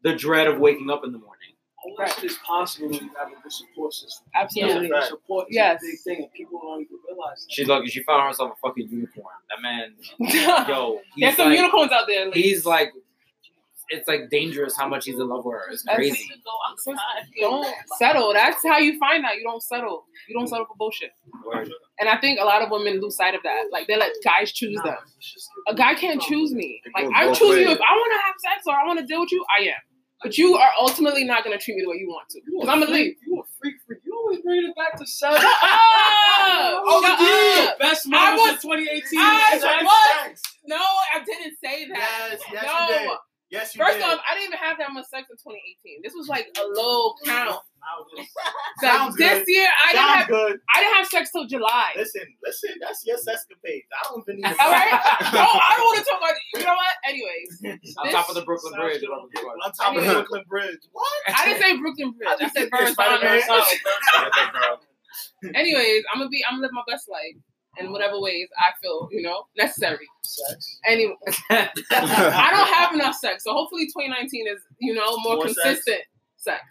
the dread of waking up in the morning."
All that shit is possible when you have a good support system.
absolutely.
Yeah.
Support is
Yes.
a big thing, and people don't even realize that.
She's lucky. She found herself a fucking unicorn. That man, yo, he's
There's some
like,
unicorns out there. ladies.
he's like, it's like dangerous how much he's in love with her. It's
That's-
crazy.
To
don't settle. That's how you find out. You don't settle. You don't settle for bullshit.
Word.
And I think a lot of women lose sight of that. Like they let guys choose them. A guy can't choose me. Like I'm choosing you. If I want to have sex or I want to deal with you, I am. But you are ultimately not gonna treat me the way you want to. Because I'm gonna leave.
You a freak freak. You always bring it back to seven.
Shut up!
Oh,
Shut
yeah.
up!
Best
I
moments of 2018.
I
Sex.
what? No, I didn't say that.
Yes, yes,
no.
You did. Yes, you
First
did.
off, I didn't even have that much sex in 2018. This was like a low count.
Sounds
this
good.
year, I didn't
Sounds
have
good.
I didn't have sex till July.
Listen, listen, that's your escapade. I don't even need
All right. No, I don't want to talk about. You know what? Anyways,
On top of the Brooklyn Bridge.
good.
whatever the fuck.
On top of
Yeah.
Brooklyn Bridge. What?
I didn't say Brooklyn Bridge. I said
It's Spider-Man.
Anyways, I'm gonna be. I'm gonna live my best life in whatever ways I feel you know necessary.
Sex.
Anyway, I don't have enough sex, so hopefully 2019 is you know more,
More
consistent sex.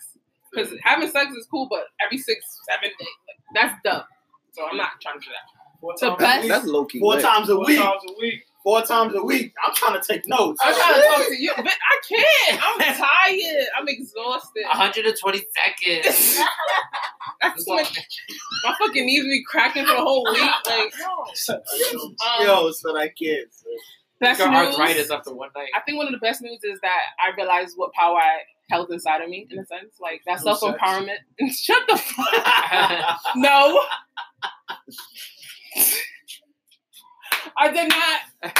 Because having sex is cool, but every six, seven days, like, that's dumb. So I'm not trying to do that.
Four
The
times
best-
a week.
That's low key.
Four
lit.
times a
Four
week.
times a week.
Four times a week. I'm trying to take notes.
I'm trying to talk to you, but I can't. I'm tired. I'm exhausted.
120 seconds.
That's too. My fucking knees be cracking for the whole week. Like, um,
Yo, so I can't.
best
Got
news.
arthritis after one night.
I think one of the best news is that I realized what power I held inside of me, in a sense, like that
No
self empowerment. Shut the fuck. no. I did not.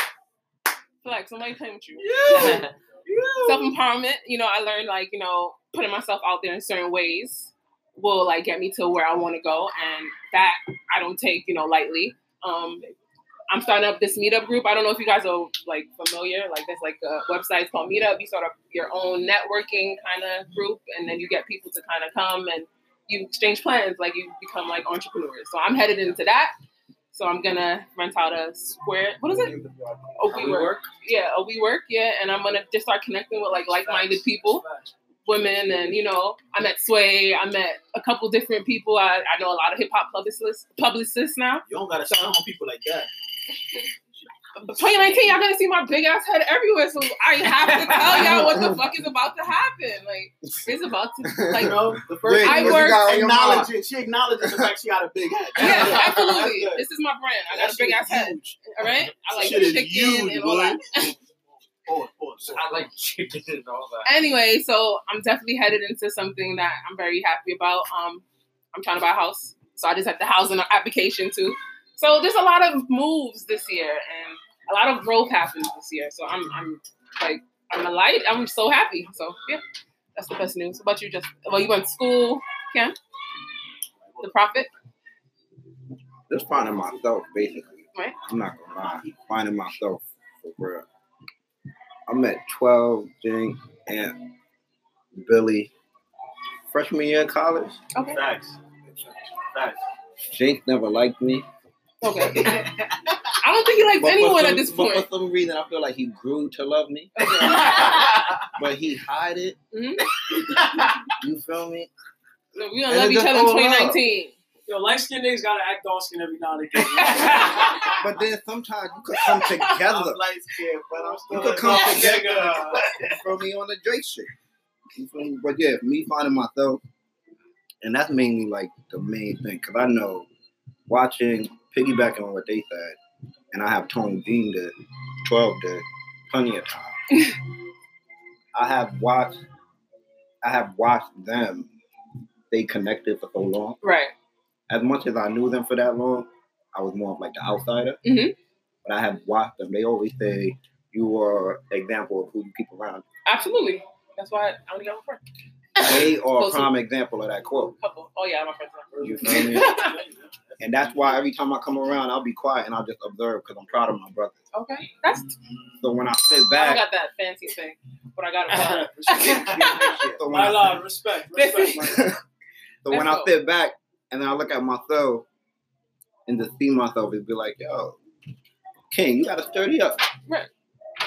Flex, somebody playing with you. Yeah. Self empowerment, you know, I learned like, you know, putting myself out there in certain ways will like get me to where I want to go. And that I don't take, you know, lightly. Um, I'm starting up this meetup group. I don't know if you guys are like familiar. Like there's like a website called Meetup. You start up your own networking kind of group, and then you get people to kind of come and you exchange plans. Like you become like entrepreneurs. So I'm headed into that. So I'm gonna rent out a square. What is it? Oh, WeWork. Yeah, oh, WeWork. Yeah, and I'm gonna just start connecting with like like-minded people women and you know I met Sway, I met a couple different people. I, I know a lot of hip hop publicists publicists now.
You don't gotta sound on people like that.
2019, y'all gonna see my big ass head everywhere, so I have to tell y'all what the fuck is about to happen. Like it's about to
You
like
know, the first
Wait,
I
thing
what
work-
you got on your
acknowledge it. She acknowledges the fact she got a big head.
yeah,
That's
absolutely. This is my brand. I got
That
a big ass
is
head.
huge.
All right, I like
Shit
chicken
huge,
and all that.
Pause, pause.
I like chicken and all that.
anyway, so I'm definitely headed into something that I'm very happy about. Um, I'm trying to buy a house, so I just had the housing application too. So there's a lot of moves this year, and a lot of growth happens this year. So I'm, I'm like, I'm a light. I'm so happy. So yeah, that's the best news. What about you? Just well, you went to school, Kim. The prophet.
Just finding myself, basically.
Right.
I'm not gonna lie. Finding myself for real. I'm at 12, Jing, and Billy freshman year in college.
Okay.
Facts. Facts.
Jink never liked me.
Okay. I don't think he likes
But
anyone
some-
at this point.
but
point.
for some reason, I feel like he grew to love me, but he hide it.
Mhm.
You feel me?
So we gonna
And
love each other in
all love.
2019.
Yo, light skinned niggas gotta act dark skinned every now and again.
But then sometimes you could come
I'm
together.
light skinned, but I'm still
You could come
dark
together.
nigga.
You feel me on the Drake shit. You feel me? But yeah, me finding myself, and that's mainly like the main thing, because I know watching, piggybacking on what they said, and I have Tony Dean did, 12 did, plenty of time. I have watched, I have watched them stay connected for so long.
Right.
As much as I knew them for that long, I was more of like the outsider.
Mhm.
But I have watched them. They always say you are an example of who you keep around.
Absolutely. That's why I only got one friend.
They are a prime example of that quote.
Couple. Oh yeah, my friends.
You feel me? And that's why every time I come around, I'll be quiet and I'll just observe because I'm proud of my brother.
okay. That's mm-hmm.
So when I sit back, I
got that fancy thing, but I got it.
so
My
I,
love, respect, respect. my
so when
That's
I sit back and then I look at myself and just see myself, it'd be like, yo, King, you gotta sturdy up.
Right.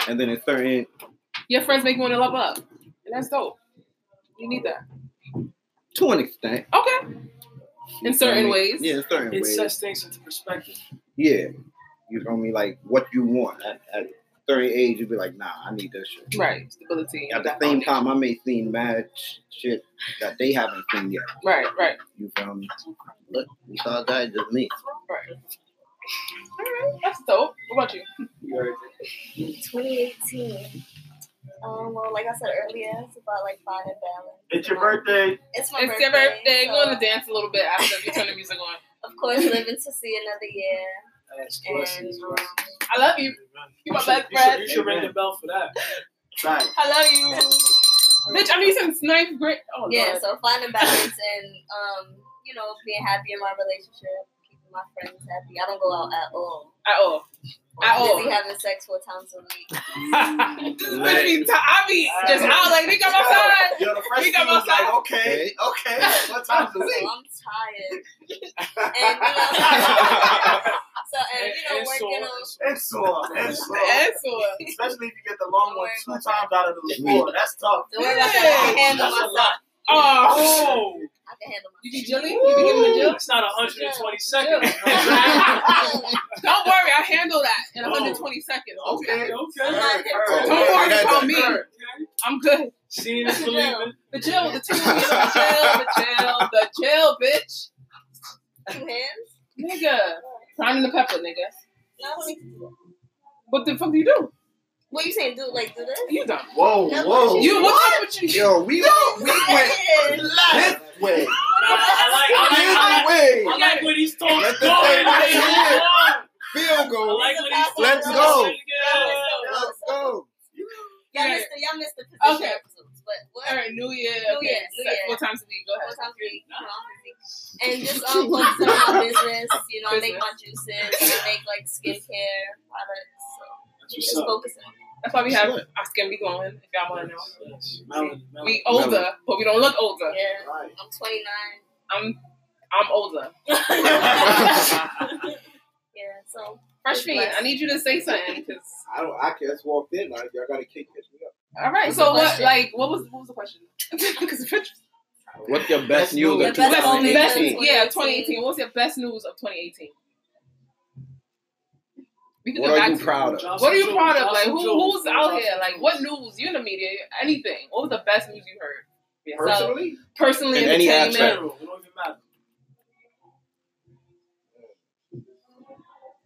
And then it's certain
Your friends make you want to level up, and that's dope. You need that.
to an extent.
Okay. In certain ways.
Yeah, in certain
It
ways.
sets things into perspective.
Yeah. You feel me? Like what you want. At, at certain age, you'd be like, nah, I need this shit.
Right. Stability.
At the same time, I may see mad shit that they haven't seen yet.
Right. Right.
You feel me? Look, we saw a guy just me.
Right. All right. That's dope. What about you?
2018. Um, well, like I said earlier, it's about like finding balance.
It's your birthday.
It's my
it's
birthday.
your birthday.
so,
We're gonna dance a little bit after we turn the music on.
Of course, living to see another year.
That's
And um.
I love you. You my
should-
best
you should,
friend.
you should ring the bell for that.
Right.
I love you. Bitch, I knew since ninth grade. Oh,
yeah,
Lord.
so finding balance and um, you know, being happy in my relationship, keeping my friends happy. I don't go out at all.
At all. At
I'm
all.
busy having sex four times a week.
Bitch, be t- I be just out like, nigga, I'm outside.
Yo, the
We
first
got
thing was
outside.
like, okay, okay, what time's the
So
week?
I'm tired. and you know, so and you know,
And
working
sore.
on
It's sore, it's sore.
That's what.
Especially if you get the long one two times out of the four. That's tough.
don't worry about that. I handle
That's a
myself.
lot.
Oh.
I can handle
You be
myself.
jilly? You be giving the jill?
it's not 120 seconds.
Don't worry, I handle that in
Oh.
120 seconds.
Okay,
okay.
I'm not here for
Don't worry
okay,
about
then.
me. I'm good.
Seeing is believing.
The jill, the two, the jill, the jill, the jill, bitch.
two hands.
Nigga. Priming the pepper, nigga.
No, I don't need to do that.
What the fuck do you do?
What you saying? Do like do this?
You done.
Whoa,
No,
whoa.
You, what's up with you?
Yo, we, we went
Yes.
this way.
I like, I like, I like,
This way.
I like when he's talking.
Let the
going.
thing right
Come
here.
on.
Field
I
goal.
like when he's
Let's
talking.
go.
Yeah.
Let's go.
Y'all missed the y'all missed the position
Okay.
episodes, but what?
All right, New Year.
New
okay,
Year, New
set
Year.
Four times a week. Go
Four
ahead.
times a week, you know, I'm busy. And just um, focusing on my business. You know, I make my juices. I make like skincare products. So
That's
just
what's up.
Focusing.
That's why we have
Shit.
our skin be glowing. If y'all want to know,
Melon, melon.
we older, but we don't look older.
Yeah,
Right.
I'm 29.
I'm, I'm older.
Yeah, so
Fresh. I need you to say something, cause.
I don't. I just walked in. Like, y'all gotta kick catch me up.
All right.
What's
so what?
question?
Like, what was what was the question? Because.
What's your best
Best
news
news.
of
Your best
Best,
moment
best,
of
2018?
yeah,
2018.
2018. What was your best news of 2018? We can
What
go
are
back
you
to-
proud of?
Johnson
What are you proud of? Like, who, who's out here? Like, what news? You in the media? Anything? What was the best news you heard? for yourself?
Personally,
personally,
In any
In
entertainment.
aspect.
general, it don't even matter.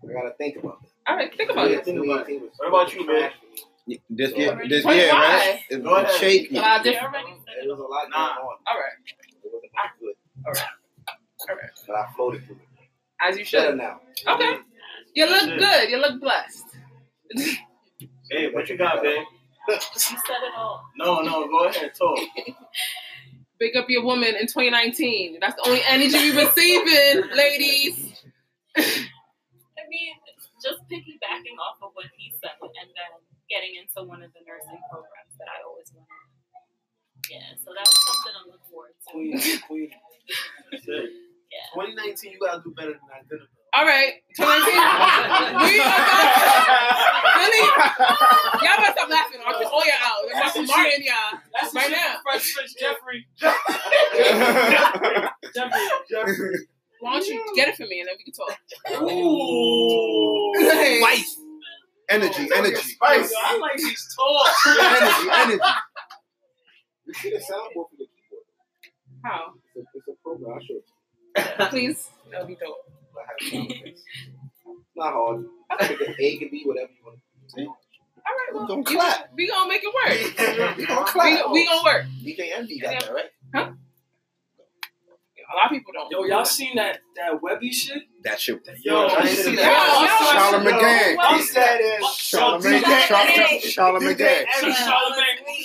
I gotta think about it.
All right, think about
Yeah,
it.
think about it. What about you, man?
This year, this
Why?
year, right? It
Go ahead.
shake me.
Uh, different.
already
was a lot going
Nah.
on.
All right,
It wasn't that good.
all right, all right.
But I floated through it.
As you
Better
should.
now.
Okay. You look
Shit.
good. You look blessed.
Hey, what you got, babe?
You said it all.
No, no, go ahead, talk.
Big up your woman in 2019. That's the only energy you receiving, ladies.
I mean, just piggybacking off of what he said and then getting into one of the nursing programs that I always wanted. Yeah, so that's something to look forward to.
Queen, queen.
That's it.
Yeah.
2019, you gotta do better than I dinner.
All right, 2019. we are about really. Y'all better stop laughing. I'll kick all y'all out. There's Michael Martin, y'all.
That's
Right
the shit
now.
for Fresh Prince Jeffrey. Jeffrey.
Why don't you get it for me and then we can talk?
Ooh.
Spice. Energy, energy.
Spice.
Yo, I like these talks.
energy, energy. You see the soundboard for the keyboard.
How?
It's a, it's a program. I'll show you.
Please. That would be dope.
But have elements. Not hard. I think the A can be whatever you want.
All right, well,
Don't
you-
clap.
we gonna make it work.
We gonna
We,
clap.
we gonna work.
DJ Envy got that right.
A lot of people don't.
Yo, y'all seen that that Webby shit?
That shit.
Yo,
I didn't see
Yo,
that.
yo,
Charlamagne.
yo,
He said it. Charlamagne. Charlamagne. Charlamagne.
Charlamagne,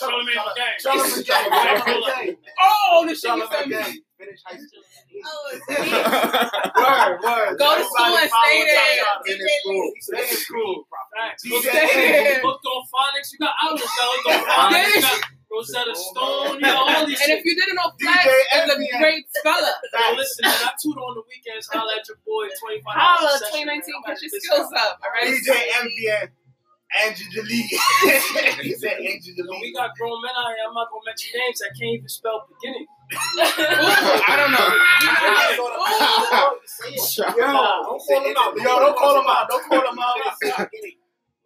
Charlamagne,
Charlamagne.
Charlamagne.
Oh, the shit you sent.
Charlamagne. Finish high school.
Oh,
Word, word.
Go to school and stay there.
Finish school.
Stay in school.
Facts.
DJ
Looked
Damn.
on Phonics. You got outlets now. Hooked on Phonics. Rosetta Stone. You got all these
And if you didn't know, Flex
DJ
is a great speller.
Yo, listen, man, I tutor on the weekends. Holla at your boy. Twenty five.
Holla, 2019, get your skills up. All right.
DJ Envy. Angela He said Angela
Yo, we got grown men out here. I'm not gonna mention names. I can't even spell beginning.
Ooh, I don't know.
Yo, don't call him out. Yo, don't call him out. Don't call him out.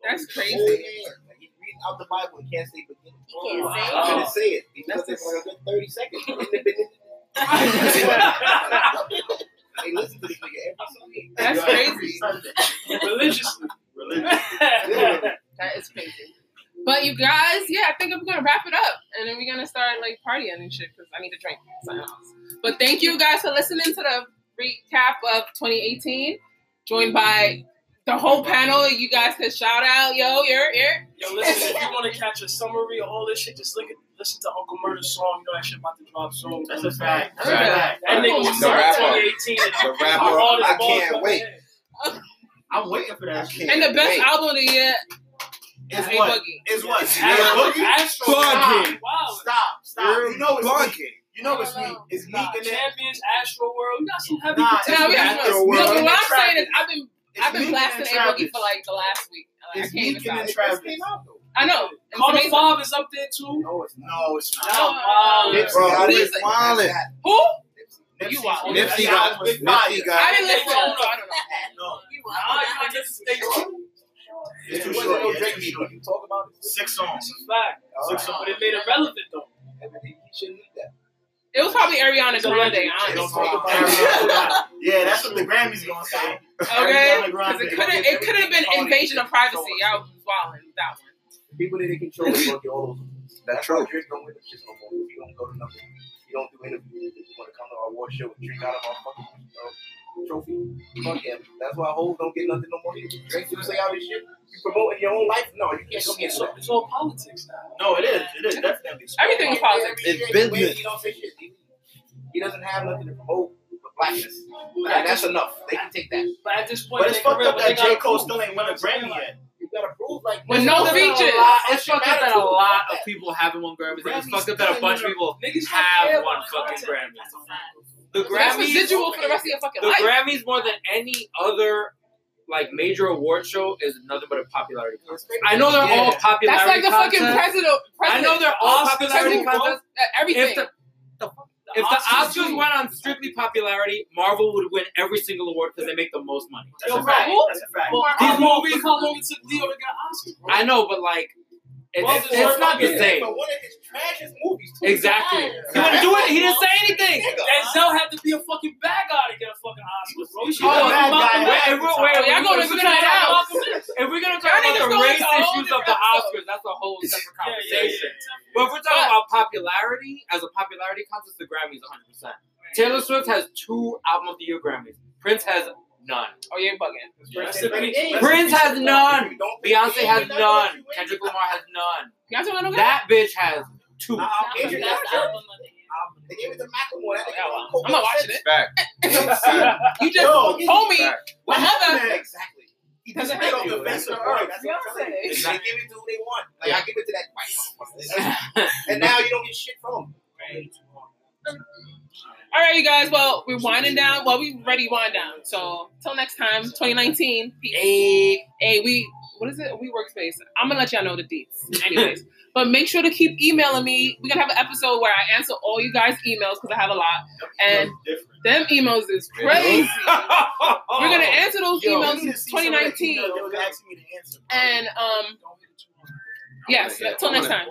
That's crazy.
Like he's reading out the Bible and can't say beginning.
You can't say
I'm
it.
gonna say it. He does it for a good 30 seconds. Hey, listen to this nigga every Sunday.
That's crazy.
Religiously.
That is crazy. But you guys, yeah, I think I'm gonna wrap it up, and then we're gonna start like partying and shit because I need to drink something else. But thank you guys for listening to the recap of 2018, joined by the whole panel. You guys can shout out, yo, you're here.
Yo, listen, if you want to catch a summary of all this shit, just look at, listen to Uncle Murder's song. You know that shit about to drop soon.
That's a fact.
That's a fact.
That nigga was
The
signed
rapper.
2018. and
The
our
rapper.
hardest
I can't wait.
I'm waiting for that shit.
And the best
wait.
album of the year
Is
is A
what?
Boogie.
Is what?
Astro-
Yeah, Boogie?
Astro-
Bugging.
Wow.
Stop, stop.
You're
You know it's me.
bugging.
You know it's me.
No.
It's me
Nah,
and then
Champions, Astro World. You got some heavy
Nah,
contenders.
Now we have
Astro
no,
World.
but what I'm saying is I've been I've been blasting A
Travis.
Boogie for like the last week. Like, I
It's
can't even
Meek and
stop.
Travis.
I know. It's
Carter
amazing.
Five is up there too.
No, it's not.
No, it's not.
No, uh,
Nipsey.
Bro, I
Please.
was wildin'.
Who?
Nipsey,
You wild.
Nipsey
That
got,
album was
Nipsey
fire.
I
got,
didn't listen, so I don't know.
No,
You
Nah,
are.
you might just stay tuned.
it's too
It wasn't
short.
no
Yeah,
Drake
it's too
beat.
short.
You talk about it.
Six songs.
It's a fact.
Six
But
songs.
it made it relevant though.
He shouldn't need that.
It was probably Ariana
It's a
Grande,
legend.
They don't
honestly.
talk about Ariana. Yeah, that's what the Grammys gonna say.
Okay,
Ariana
because
Grande.
it could have it could have been invasion of privacy. I was wilding with that one.
People that they control is gonna get all those. That's why Drake don't win the shit no more. He don't go to nothing. He don't do interviews. He want to come to our award show and drink out of our fucking trophy. Fuck him. That's why Hov don't get nothing no more. Drake you say all this shit. You promoting your own life? No, you can't
It's,
come get
it's, all, it's all politics now.
No, it is. It is definitely.
Everything is politics.
It's business. He don't say shit. He, he doesn't have nothing to promote but blackness. And that's enough. They can take that.
But at this point,
But it's fucked
career,
up that J. Cole still ain't won a Grammy yet.
You gotta prove like
With no
fucked up that a
features.
It's fucked up that a lot of people haven't won Grammys. It's fucked up that a bunch of people have
care
won fucking
content.
Grammys. The
That's
Grammys,
residual for the rest of your fucking
the
life.
Grammys more than any other like major award show is nothing but a popularity contest. I know they're all popularity
That's like the fucking
contests.
president.
I know they're all
Oscars,
popularity contests.
Everything.
If the, if the Oscars went on strictly popularity, Marvel would win every single award because they make the most money.
That's
Yo,
a fact.
bro.
That's a fact.
Well,
These
how
movies-
how long it took Leo to get an Oscar. Bro.
I know, but like, it's,
Well,
it's, it's not the same.
But one of his trashiest movies. too.
Exactly. He didn't do it. He didn't say anything.
Denzel had to be a fucking bad guy to get a fucking Oscar, bro. You should
Oh,
bad guy.
Wait, wait, wait,
Y'all
we're
gonna spit it out.
If we're gonna talk about the race
to a whole
issues of the. Oscars, that's a whole separate conversation. But if we're talking about popularity, as a popularity contest, the Grammys 100%. Taylor Swift has two Album of the Year Grammys. Prince has none.
oh, you're bugging.
Rest in.
Prince has none. Beyonce has none. Kendrick Lamar has none.
Beyonce went over
That bitch has two.
Nah,
That's the album of the year.
They gave it to Macklemore. That nigga
Yeah, well, I'm not watching it.
Fact.
You just
Yo,
told me
Fact.
my mother.
Exactly.
He doesn't get off the fence of the earth. That's what I'm saying.
They give it to who they want. Like I give it to that white. and now you don't get shit from them.
All right, you guys. Well, we're winding down. Well, we ready wind down. So till next time, 2019. Peace.
Hey.
Hey, we what is it? WeWork space. I'm gonna let y'all know the deets. Anyways, but make sure to keep emailing me. We're gonna have an episode where I answer all you guys' emails because I have a lot. And them emails is crazy. We're gonna answer those
Yo,
emails
We
in
need to see some of the
2019.
emails They was asking me to answer.
And um, yes, till next time.